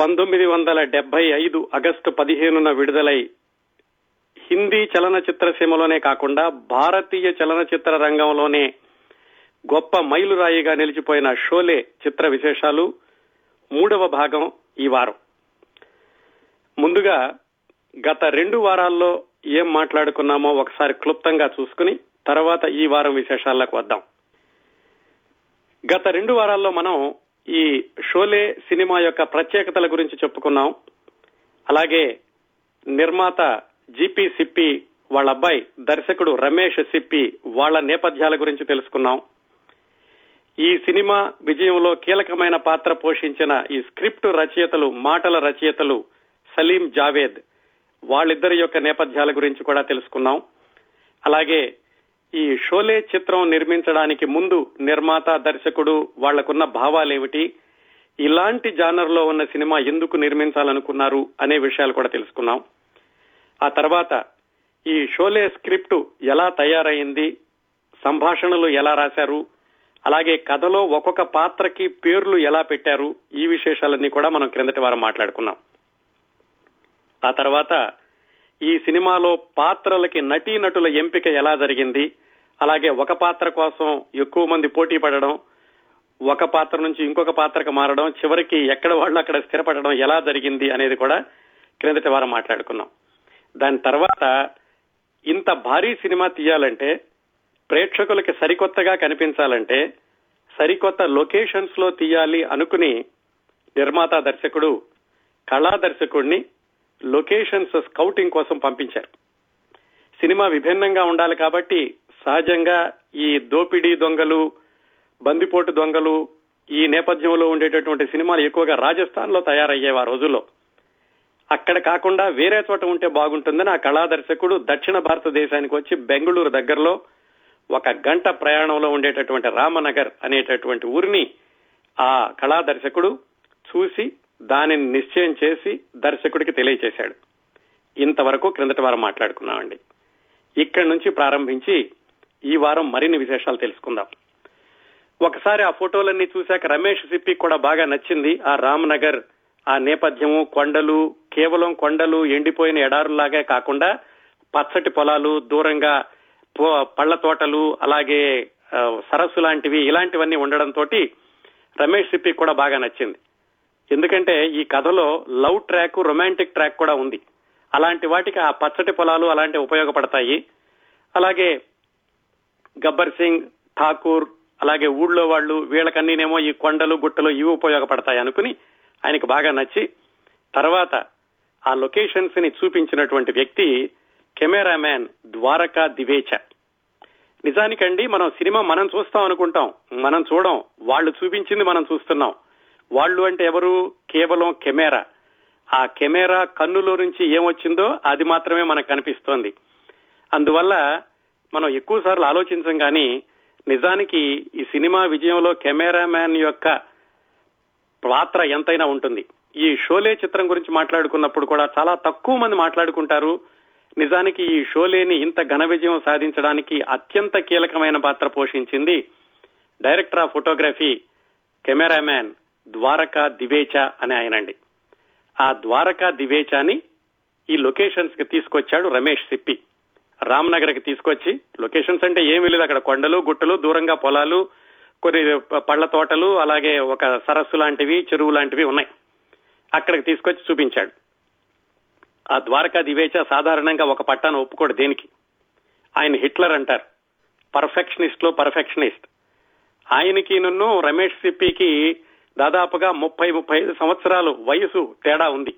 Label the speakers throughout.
Speaker 1: పంతొమ్మిది వందల డెబ్బై ఐదు ఆగస్టు పదిహేనున విడుదలై హిందీ చలనచిత్ర సీమలోనే కాకుండా భారతీయ చలనచిత్ర రంగంలోనే గొప్ప మైలురాయిగా నిలిచిపోయిన షోలే చిత్ర విశేషాలు మూడవ భాగం ఈ వారం. ముందుగా గత రెండు వారాల్లో ఏం మాట్లాడుకున్నామో ఒకసారి క్లుప్తంగా చూసుకుని తర్వాత ఈ వారం విశేషాలకు వద్దాం. గత రెండు వారాల్లో మనం ఈ షోలే సినిమా యొక్క ప్రత్యేకతల గురించి చెప్పుకున్నాం. అలాగే నిర్మాత జిపి సిప్పి వాళ్ళ అబ్బాయి దర్శకుడు రమేష్ సిప్పి వాళ్ళ నేపథ్యాల గురించి తెలుసుకున్నాం. ఈ సినిమా విజయంలో కీలకమైన పాత్ర పోషించిన ఈ స్క్రిప్ట్ రచయితలు మాటల రచయితలు సలీం జావేద్ వాళ్ళిద్దరి యొక్క నేపథ్యాల గురించి కూడా తెలుసుకున్నాం. అలాగే ఈ షోలే చిత్రం నిర్మించడానికి ముందు నిర్మాత దర్శకుడు వాళ్ళకున్న భావాలేమిటి? ఇలాంటి జానర్లో ఉన్న సినిమా ఎందుకు నిర్మించాలనుకున్నారు అనే విషయాలు కూడా తెలుసుకున్నాం ఆ తర్వాత ఈ షోలే స్క్రిప్ట్ ఎలా తయారైంది? సంభాషణలు ఎలా రాశారు? అలాగే కథలో ఒక్కొక్క పాత్రకి పేర్లు ఎలా పెట్టారు? ఈ విశేషాలన్నీ కూడా మనం క్రిందటి వారం మాట్లాడుకున్నాం ఆ తర్వాత ఈ సినిమాలో పాత్రలకి నటీనటుల ఎంపిక ఎలా జరిగింది? అలాగే ఒక పాత్ర కోసం ఎక్కువ మంది పోటీ పడడం ఒక పాత్ర నుంచి ఇంకొక పాత్రకు మారడం చివరికి ఎక్కడ వాళ్ళు అక్కడ స్థిరపడడం ఎలా జరిగింది అనేది కూడా క్రిందటి వారం మాట్లాడుకున్నాం. దాని తర్వాత ఇంత భారీ సినిమా తీయాలంటే ప్రేక్షకులకి సరికొత్తగా కనిపించాలంటే సరికొత్త లొకేషన్స్లో తీయాలి అనుకుని నిర్మాత దర్శకుడు కళా దర్శకుడిని లొకేషన్స్ స్కౌటింగ్ కోసం పంపించారు. సినిమా విభిన్నంగా ఉండాలి కాబట్టి సహజంగా ఈ దోపిడీ దొంగలు బందిపోటు దొంగలు ఈ నేపథ్యంలో ఉండేటటువంటి సినిమాలు ఎక్కువగా రాజస్థాన్లో తయారయ్యేవి ఆ రోజుల్లో. అక్కడ కాకుండా వేరే చోట ఉంటే బాగుంటుందని ఆ కళా దర్శకుడు దక్షిణ భారతదేశానికి వచ్చి బెంగళూరు దగ్గరలో ఒక గంట ప్రయాణంలో ఉండేటటువంటి రామనగర్ అనేటటువంటి ఊరిని ఆ కళా దర్శకుడు చూసి దానిని నిశ్చయం చేసి దర్శకుడికి తెలియచేశాడు. ఇంతవరకు క్రిందటి వారం మాట్లాడుకున్నామండి. ఇక్కడి నుంచి ప్రారంభించి ఈ వారం మరిన్ని విశేషాలు తెలుసుకుందాం. ఒకసారి ఆ ఫోటోలన్నీ చూశాక రమేష్ సిప్పి కూడా బాగా నచ్చింది. ఆ రామ్నగర్ ఆ నేపథ్యము కొండలు కేవలం కొండలు ఎండిపోయిన ఎడారులాగే కాకుండా పచ్చటి పొలాలు దూరంగా పళ్ళ తోటలు అలాగే సరస్సు లాంటివి ఇలాంటివన్నీ ఉండడంతో రమేష్ సిప్పి కూడా బాగా నచ్చింది. ఎందుకంటే ఈ కథలో లవ్ ట్రాక్ రొమాంటిక్ ట్రాక్ కూడా ఉంది. అలాంటి వాటికి ఆ పచ్చటి పొలాలు అలాంటివి ఉపయోగపడతాయి. అలాగే గబ్బర్ సింగ్ ఠాకూర్ అలాగే ఊళ్ళో వాళ్ళు వీళ్ళకన్నీనేమో ఈ కొండలు గుట్టలు ఇవి ఉపయోగపడతాయి అనుకుని ఆయనకు బాగా నచ్చి తర్వాత ఆ లొకేషన్స్ని చూపించినటువంటి వ్యక్తి కెమెరామ్యాన్ ద్వారకా దివేచ. నిజానికండి మనం సినిమా మనం చూస్తాం అనుకుంటాం మనం చూడం వాళ్ళు చూపించింది మనం చూస్తున్నాం. వాళ్ళు అంటే ఎవరు? కేవలం కెమెరా. ఆ కెమెరా కన్నులో నుంచి ఏమొచ్చిందో అది మాత్రమే మనకు కనిపిస్తోంది. అందువల్ల మనం ఎక్కువ సార్లు ఆలోచించం కానీ నిజానికి ఈ సినిమా విజయంలో కెమెరామ్యాన్ యొక్క పాత్ర ఎంతైనా ఉంటుంది. ఈ షోలే చిత్రం గురించి మాట్లాడుకున్నప్పుడు కూడా చాలా తక్కువ మంది మాట్లాడుకుంటారు. నిజానికి ఈ షోలేని ఇంత ఘన విజయం సాధించడానికి అత్యంత కీలకమైన పాత్ర పోషించింది director of photography cameraman Dwarka Divecha అని ఆయనండి. ఆ ద్వారకా దివేచాని ఈ లొకేషన్స్కి తీసుకొచ్చాడు రమేష్ సిప్పి. రామ్నగర్కి తీసుకొచ్చి లొకేషన్స్ అంటే ఏమీ లేదు. అక్కడ కొండలు గుట్టలు దూరంగా పొలాలు కొన్ని పళ్ళ తోటలు అలాగే ఒక సరస్సు లాంటివి చెరువు లాంటివి ఉన్నాయి. అక్కడికి తీసుకొచ్చి చూపించాడు. ఆ ద్వారకా దివేచ సాధారణంగా ఒక పట్టాను ఒప్పుకోడు దేనికి? ఆయన హిట్లర్ అంటారు. పర్ఫెక్షనిస్ట్లో పర్ఫెక్షనిస్ట్. ఆయనకి నన్ను రమేష్ సిప్పికి దాదాపుగా ముప్పై ముప్పై ఐదు సంవత్సరాలు వయసు తేడా ఉంది.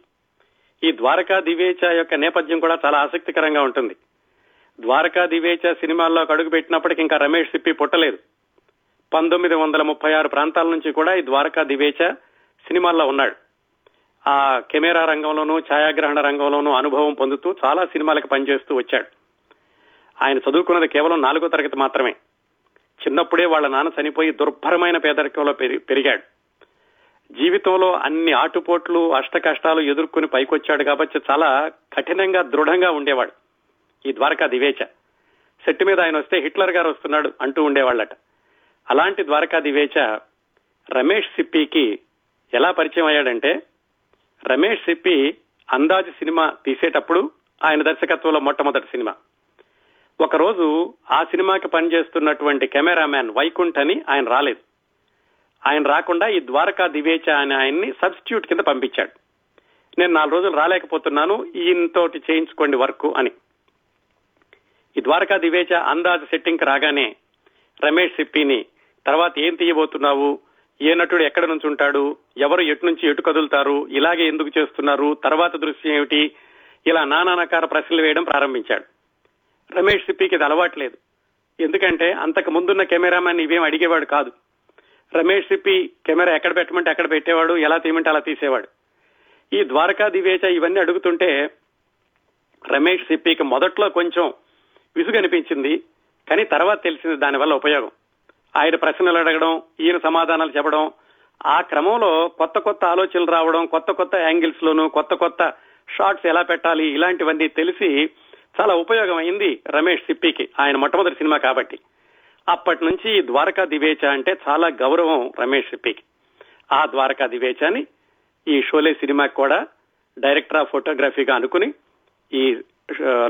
Speaker 1: ఈ ద్వారకా దివేచ యొక్క నేపథ్యం కూడా చాలా ఆసక్తికరంగా ఉంటుంది. ద్వారకా దివేచ సినిమాల్లో అడుగు పెట్టినప్పటికీ ఇంకా రమేష్ సిప్పి పుట్టలేదు. పంతొమ్మిది వందల ముప్పై ఆరు ప్రాంతాల నుంచి కూడా ఈ ద్వారకా దివేచ సినిమాల్లో ఉన్నాడు. ఆ కెమెరా రంగంలోనూ ఛాయాగ్రహణ రంగంలోనూ అనుభవం పొందుతూ చాలా సినిమాలకు పనిచేస్తూ వచ్చాడు. ఆయన చదువుకున్నది కేవలం నాలుగో తరగతి మాత్రమే. చిన్నప్పుడే వాళ్ళ నాన్న చనిపోయి దుర్భరమైన పేదరికంలో పెరిగాడు. జీవితంలో అన్ని ఆటుపోట్లు అష్ట కష్టాలు ఎదుర్కొని పైకొచ్చాడు కాబట్టి చాలా కఠినంగా దృఢంగా ఉండేవాడు. ఈ ద్వారకా దివేచ. సెట్ మీద ఆయన వస్తే హిట్లర్ గారు వస్తున్నాడు అంటూ ఉండేవాళ్ళట. అలాంటి ద్వారకా దివేచ రమేష్ సిప్పికి ఎలా పరిచయం అయ్యాడంటే రమేష్ సిప్పి అందాజు సినిమా తీసేటప్పుడు ఆయన దర్శకత్వంలో మొట్టమొదటి సినిమా. ఒకరోజు ఆ సినిమాకి పనిచేస్తున్నటువంటి కెమెరామ్యాన్ వైకుంఠ్ అని ఆయన రాలేదు. ఆయన రాకుండా ఈ ద్వారకా దివేచ అని ఆయన్ని సబ్స్టిట్యూట్ కింద పంపించాడు. నేను నాలుగు రోజులు రాలేకపోతున్నాను ఈయనతోటి చేయించుకోండి వర్క్ అని. ఈ ద్వారకా దివేచ అందాజ్ సెట్టింగ్ రాగానే రమేష్ సిప్పిని తర్వాత ఏం తీయబోతున్నావు? ఏ నటుడు ఎక్కడ నుంచి ఉంటాడు? ఎవరు ఎటు నుంచి ఎటు కదులుతారు? ఇలాగే ఎందుకు చేస్తున్నారు? తర్వాత దృశ్యం ఏమిటి? ఇలా నానానకార ప్రశ్నలు వేయడం ప్రారంభించాడు. రమేష్ సిప్పికి ఇది అలవాట్లేదు ఎందుకంటే అంతకు ముందున్న కెమెరామెన్ ఇవేం అడిగేవాడు కాదు. రమేష్ సిప్పి కెమెరా ఎక్కడ పెట్టమంటే అక్కడ పెట్టేవాడు ఎలా తీయమంటే అలా తీసేవాడు. ఈ ద్వారకా దివేచ ఇవన్నీ అడుగుతుంటే రమేష్ సిప్పికి మొదట్లో కొంచెం విసుగు అనిపించింది కానీ తర్వాత తెలిసింది దానివల్ల ఉపయోగం. ఆయన ప్రశ్నలు అడగడం ఈయన సమాధానాలు చెప్పడం ఆ క్రమంలో కొత్త కొత్త ఆలోచనలు రావడం కొత్త కొత్త యాంగిల్స్ లోను కొత్త కొత్త షార్ట్స్ ఎలా పెట్టాలి ఇలాంటివన్నీ తెలిసి చాలా ఉపయోగమైంది రమేష్ సిప్పికి ఆయన మొట్టమొదటి సినిమా కాబట్టి. అప్పటి నుంచి ద్వారకా దివేచ అంటే చాలా గౌరవం రమేష్ సిప్పికి. ఆ ద్వారకా దివేచాని ఈ షోలే సినిమాకి కూడా డైరెక్టర్ ఆఫ్ ఫోటోగ్రఫీగా అనుకుని ఈ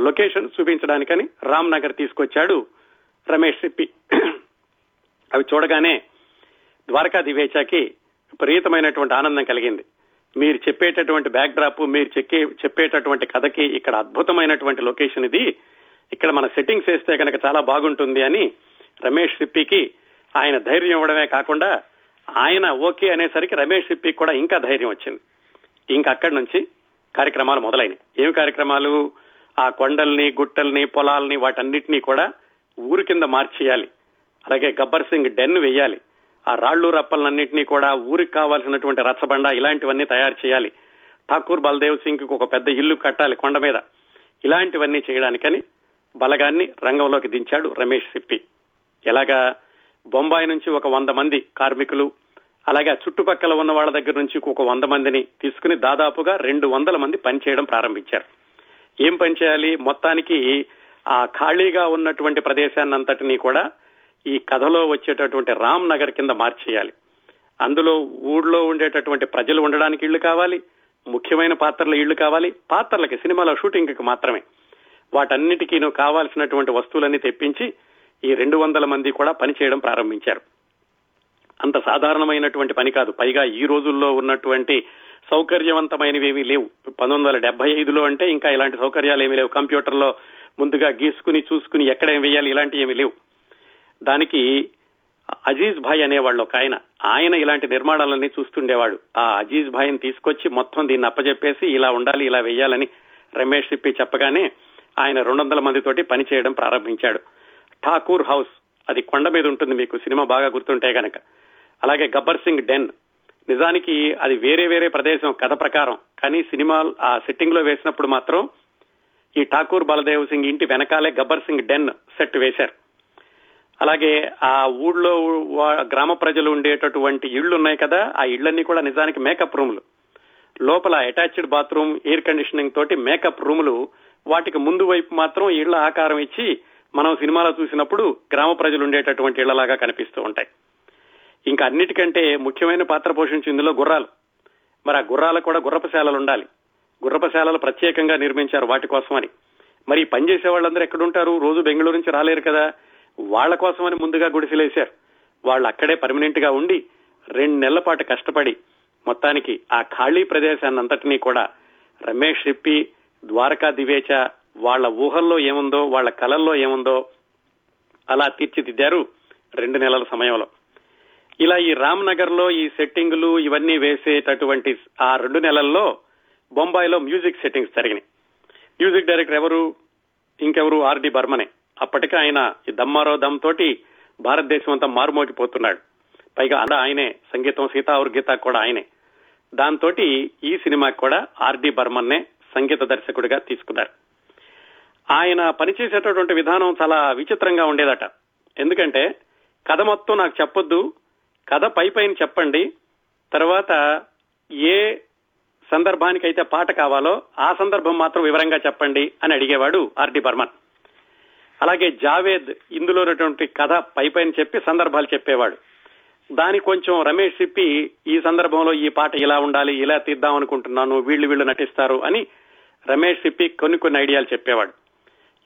Speaker 1: లొకేషన్ చూపించడానికని రామ్ నగర్ తీసుకొచ్చాడు రమేష్ సిప్పి అవి చూడగానే ద్వారకా దివేచాకి విపరీతమైనటువంటి ఆనందం కలిగింది. మీరు చెప్పేటటువంటి బ్యాక్ డ్రాప్ మీరు చెక్కే చెప్పేటటువంటి కథకి ఇక్కడ అద్భుతమైనటువంటి లొకేషన్ ఇది. ఇక్కడ మన సెట్టింగ్స్ వేస్తే కనుక చాలా బాగుంటుంది అని రమేష్ సిప్పికి ఆయన ధైర్యం ఇవ్వడమే కాకుండా ఆయన ఓకే అనేసరికి రమేష్ సిప్పికి కూడా ఇంకా ధైర్యం వచ్చింది. ఇంకా అక్కడి నుంచి కార్యక్రమాలు మొదలైనవి ఏమి కార్యక్రమాలు? ఆ కొండల్ని గుట్టల్ని పొలాల్ని వాటన్నిటినీ కూడా ఊరి కింద మార్చేయాలి. అలాగే గబ్బర్ సింగ్ డెన్ వేయాలి. ఆ రాళ్ళు రప్పలన్నింటినీ కూడా ఊరికి కావాల్సినటువంటి రచ్చబండ ఇలాంటివన్నీ తయారు చేయాలి. ఠాకూర్ బల్దేవ్ సింగ్కి ఒక పెద్ద ఇల్లు కట్టాలి కొండ మీద. ఇలాంటివన్నీ చేయడానికని బలగాన్ని రంగంలోకి దించాడు రమేష్ సిప్పి. ఎలాగా? బొంబాయి నుంచి ఒక వంద మంది కార్మికులు అలాగే చుట్టుపక్కల ఉన్న వాళ్ళ దగ్గర నుంచి ఒక వంద మందిని తీసుకుని దాదాపుగా రెండు వందల మంది పనిచేయడం ప్రారంభించారు. ఏం పని చేయాలి? మొత్తానికి ఆ ఖాళీగా ఉన్నటువంటి ప్రదేశాన్నంతటినీ కూడా ఈ కథలో వచ్చేటటువంటి రామ్ నగర్ కింద మార్చేయాలి. అందులో ఊళ్ళో ఉండేటటువంటి ప్రజలు ఉండడానికి ఇళ్ళు కావాలి. ముఖ్యమైన పాత్రల ఇళ్ళు కావాలి. పాత్రలకి సినిమాలో షూటింగ్కి మాత్రమే. వాటన్నిటికీ కావాల్సినటువంటి వస్తువులన్నీ తెప్పించి ఈ రెండు వందల మంది కూడా పనిచేయడం ప్రారంభించారు. అంత సాధారణమైనటువంటి పని కాదు. పైగా ఈ రోజుల్లో ఉన్నటువంటి సౌకర్యవంతమైనవి ఏమీ లేవు. పంతొమ్మిది వందల డెబ్బై ఐదులో అంటే ఇంకా ఇలాంటి సౌకర్యాలు ఏమీ లేవు. కంప్యూటర్లో ముందుగా గీసుకుని చూసుకుని ఎక్కడ ఏం వేయాలి ఇలాంటివి ఏమీ లేవు. దానికి అజీజ్ భాయ్ అనేవాళ్ళు ఒక ఆయన. ఆయన ఇలాంటి నిర్మాణాలన్నీ చూస్తుండేవాడు. ఆ అజీజ్ భాయ్ని తీసుకొచ్చి మొత్తం దీన్ని అప్పచెప్పేసి ఇలా ఉండాలి ఇలా వేయాలని రమేష్ సిప్పి చెప్పగానే ఆయన రెండు వందల మందితోటి పనిచేయడం ప్రారంభించాడు. ఠాకూర్ హౌస్. అది కొండ మీద ఉంటుంది మీకు సినిమా బాగా గుర్తుంటే గనక. అలాగే గబ్బర్ సింగ్ డెన్. నిజానికి అది వేరే వేరే ప్రదేశం కథ ప్రకారం. కానీ సినిమా ఆ సెట్టింగ్లో వేసినప్పుడు మాత్రం ఈ ఠాకూర్ బలదేవ్ సింగ్ ఇంటి వెనకాలే గబ్బర్ సింగ్ డెన్ సెట్ వేశారు. అలాగే ఆ ఊళ్ళో గ్రామ ప్రజలు ఉండేటటువంటి ఇళ్ళు ఉన్నాయి కదా ఆ ఇళ్ళన్నీ కూడా నిజానికి మేకప్ రూములు. లోపల అటాచ్డ్ బాత్రూమ్ ఎయిర్ కండిషనింగ్ తోటి మేకప్ రూములు. వాటికి ముందు వైపు మాత్రం ఇళ్ళ ఆకారం ఇచ్చి మనం సినిమాలో చూసినప్పుడు గ్రామ ప్రజలు ఉండేటటువంటి ఇళ్ళలాగా కనిపిస్తూ ఉంటాయి. ఇంకా అన్నిటికంటే ముఖ్యమైన పాత్ర పోషించి ఇందులో గుర్రాలు. మరి ఆ గుర్రాలకు కూడా గుర్రపశాలలు ఉండాలి. గుర్రపశాలలు ప్రత్యేకంగా నిర్మించారు వాటి కోసమని. మరి పనిచేసే వాళ్ళందరూ ఎక్కడుంటారు? రోజు బెంగళూరు నుంచి రాలేరు కదా. వాళ్ళ కోసమని ముందుగా గుడిసెలేశారు వాళ్ళు అక్కడే పర్మనెంట్గా ఉండి రెండు నెలల పాటు కష్టపడి మొత్తానికి ఆ ఖాళీ ప్రదేశాన్నంతటినీ కూడా రమేష్ రిప్పి ద్వారకా దివేచ వాళ్ళ ఊహల్లో ఏముందో వాళ్ళ కలల్లో ఏముందో అలా తీర్చిదిద్దారు రెండు నెలల సమయంలో. ఇలా ఈ రామ్నగర్లో ఈ సెట్టింగులు ఇవన్నీ వేసేటటువంటి ఆ రెండు నెలల్లో బొంబాయిలో మ్యూజిక్ సెట్టింగ్స్ జరిగినాయి. మ్యూజిక్ డైరెక్టర్ ఎవరు? ఇంకెవరు? ఆర్డి బర్మనే. అప్పటికే ఆయన ఈ దమ్మారో దమ్ తోటి భారతదేశం అంతా మారుమోగిపోతున్నాడు. పైగా అలా ఆయనే. సంగీతం సీతా ఔర్ గీత కూడా ఆయనే. దాంతో ఈ సినిమాకి కూడా ఆర్డి బర్మన్నే సంగీత దర్శకుడిగా తీసుకున్నారు. ఆయన పనిచేసేటటువంటి విధానం చాలా విచిత్రంగా ఉండేదట. ఎందుకంటే కథ మొత్తం నాకు చెప్పొద్దు. కథ పై పైన చెప్పండి. తర్వాత ఏ సందర్భానికైతే పాట కావాలో ఆ సందర్భం మాత్రం వివరంగా చెప్పండి అని అడిగేవాడు ఆర్డి బర్మన్. అలాగే జావేద్ ఇందులో ఉన్నటువంటి కథ పై పైన చెప్పి సందర్భాలు చెప్పేవాడు. దానికి కొంచెం రమేష్ సిప్పి ఈ సందర్భంలో ఈ పాట ఇలా ఉండాలి ఇలా తీద్దాం అనుకుంటున్నాను వీళ్ళు వీళ్ళు నటిస్తారు అని రమేష్ సిప్పి కొన్ని కొన్ని ఐడియాలు చెప్పేవాడు.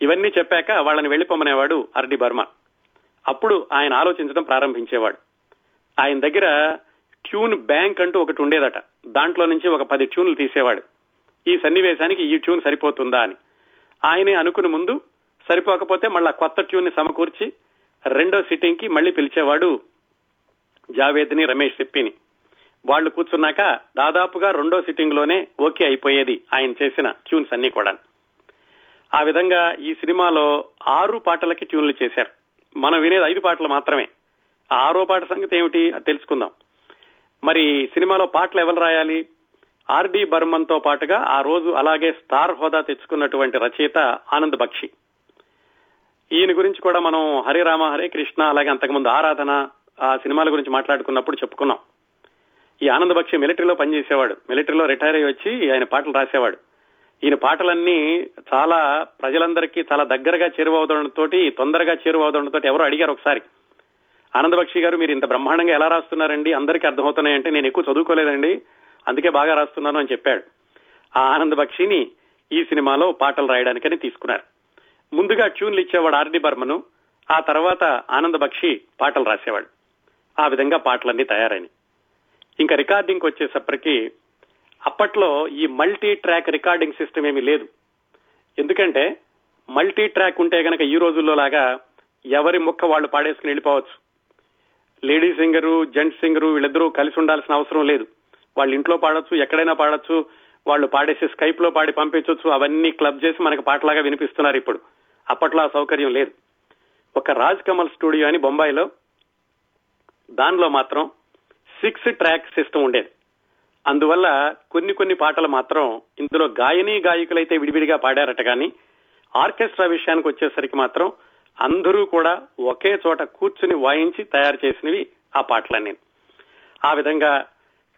Speaker 1: ఇవన్నీ చెప్పాక వాళ్ళని వెళ్ళిపోమనేవాడు ఆర్డి బర్మ అప్పుడు ఆయన ఆలోచించడం ప్రారంభించేవాడు. ఆయన దగ్గర ట్యూన్ బ్యాంక్ అంటూ ఒకటి ఉండేదట. దాంట్లో నుంచి ఒక పది ట్యూన్లు తీసేవాడు. ఈ సన్నివేశానికి ఈ ట్యూన్ సరిపోతుందా అని. ఆయనే అనుకుని ముందు సరిపోకపోతే మళ్ళా కొత్త ట్యూన్ని సమకూర్చి రెండో సిట్టింగ్కి మళ్ళీ పిలిచేవాడు జావేద్ని రమేష్ సిప్పిని. వాళ్ళు కూర్చున్నాక దాదాపుగా రెండో సిట్టింగ్లోనే ఓకే అయిపోయేది ఆయన చేసిన ట్యూన్స్ అన్ని కూడా ఆ విధంగా ఈ సినిమాలో ఆరు పాటలకి ట్యూన్లు చేశారు. మనం వినేది ఐదు పాటలు మాత్రమే. ఆరో పాట సంగతి ఏమిటి తెలుసుకుందాం. మరి సినిమాలో పాటలు ఎవరు రాయాలి? ఆర్డి బర్మన్తో పాటుగా ఆ రోజు అలాగే స్టార్ హోదా తెచ్చుకున్నటువంటి రచయిత ఆనంద్ బక్షి. ఈయన గురించి కూడా మనం హరిరామ హరే కృష్ణ అలాగే అంతకుముందు ఆరాధన ఆ సినిమాల గురించి మాట్లాడుకున్నప్పుడు చెప్పుకున్నాం. ఈ ఆనంద్ బక్షి మిలిటరీలో పనిచేసేవాడు. మిలిటరీలో రిటైర్ అయ్యి వచ్చి ఆయన పాటలు రాసేవాడు. ఈయన పాటలన్నీ చాలా ప్రజలందరికీ చాలా దగ్గరగా చేరువవడంతో తొందరగా చేరువవడంతో ఎవరు అడిగారు ఒకసారి. ఆనందబక్షి గారు మీరు ఇంత బ్రహ్మాండంగా ఎలా రాస్తున్నారండి? అందరికీ అర్థమవుతున్నాయంటే నేను ఎక్కువ చదువుకోలేదండి. అందుకే బాగా రాస్తున్నాను అని చెప్పాడు. ఆ ఆనందభక్షిని ఈ సినిమాలో పాటలు రాయడానికని తీసుకున్నారు. ముందుగా ట్యూన్లు ఇచ్చేవాడు ఆర్డి బర్మను ఆ తర్వాత ఆనందభక్షి పాటలు రాసేవాడు. ఆ విధంగా పాటలన్నీ తయారైనవి ఇంకా రికార్డింగ్ వచ్చేసప్పటికి అప్పట్లో ఈ మల్టీ ట్రాక్ రికార్డింగ్ సిస్టమ్ ఏమీ లేదు. ఎందుకంటే మల్టీ ట్రాక్ ఉంటే గనక ఈ రోజుల్లో లాగా ఎవరి ముక్క వాళ్ళు పాడేసుకుని వెళ్ళిపోవచ్చు. లేడీ సింగరు జెంట్స్ సింగరు వీళ్ళిద్దరూ కలిసి ఉండాల్సిన అవసరం లేదు. వాళ్ళు ఇంట్లో పాడొచ్చు ఎక్కడైనా పాడొచ్చు వాళ్ళు పాడేసి స్కైప్లో పాడి పంపించవచ్చు అవన్నీ క్లబ్ చేసి మనకి పాటలాగా వినిపిస్తున్నారు ఇప్పుడు. అప్పట్లో ఆ సౌకర్యం లేదు. ఒక రాజ్ కమల్ స్టూడియో అని బొంబాయిలో దానిలో మాత్రం సిక్స్ ట్రాక్ సిస్టమ్ ఉండేది. అందువల్ల కొన్ని కొన్ని పాటలు మాత్రం ఇందులో గాయని గాయకులైతే విడివిడిగా పాడారట కానీ ఆర్కెస్ట్రా విషయానికి వచ్చేసరికి మాత్రం అందరూ కూడా ఒకే చోట కూర్చుని వాయించి తయారు చేసినవి ఆ పాటలన్నీ. ఆ విధంగా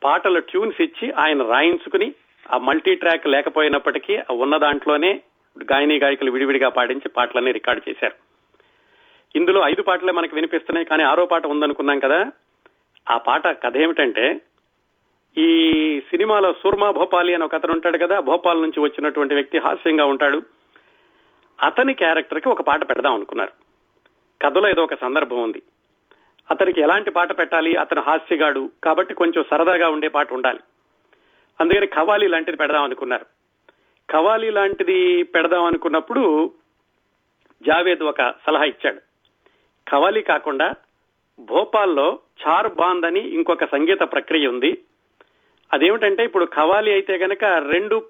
Speaker 1: పాటలు ట్యూన్స్ ఇచ్చి ఆయన రాయించుకుని ఆ మల్టీ ట్రాక్ లేకపోయినప్పటికీ ఉన్న దాంట్లోనే గాయని గాయకులు విడివిడిగా పాడించి పాటలన్నీ రికార్డు చేశారు. ఇందులో ఐదు పాటలే మనకు వినిపిస్తున్నాయి కానీ ఆరో పాట ఉందనుకున్నాం కదా. ఆ పాట కథ ఏమిటంటే ఈ సినిమాలో సూర్మా భోపాలి అని ఒక అతను ఉంటాడు కదా భోపాల్ నుంచి వచ్చినటువంటి వ్యక్తి హాస్యంగా ఉంటాడు. అతని క్యారెక్టర్కి ఒక పాట పెడదాం అనుకున్నారు. కథలో ఏదో ఒక సందర్భం ఉంది. అతనికి ఎలాంటి పాట పెట్టాలి? అతను హాస్యగాడు. కాబట్టి కొంచెం సరదాగా ఉండే పాట ఉండాలి. అందుకని కవాలి లాంటిది పెడదాం అనుకున్నారు. కవాలి లాంటిది పెడదాం అనుకున్నప్పుడు జావేద్ ఒక సలహా ఇచ్చాడు. కవాలి కాకుండా భోపాల్లో చార్ బాంద్ అని ఇంకొక సంగీత ప్రక్రియ ఉంది. అదేమిటంటే ఇప్పుడు కవాలి అయితే గనక రెండు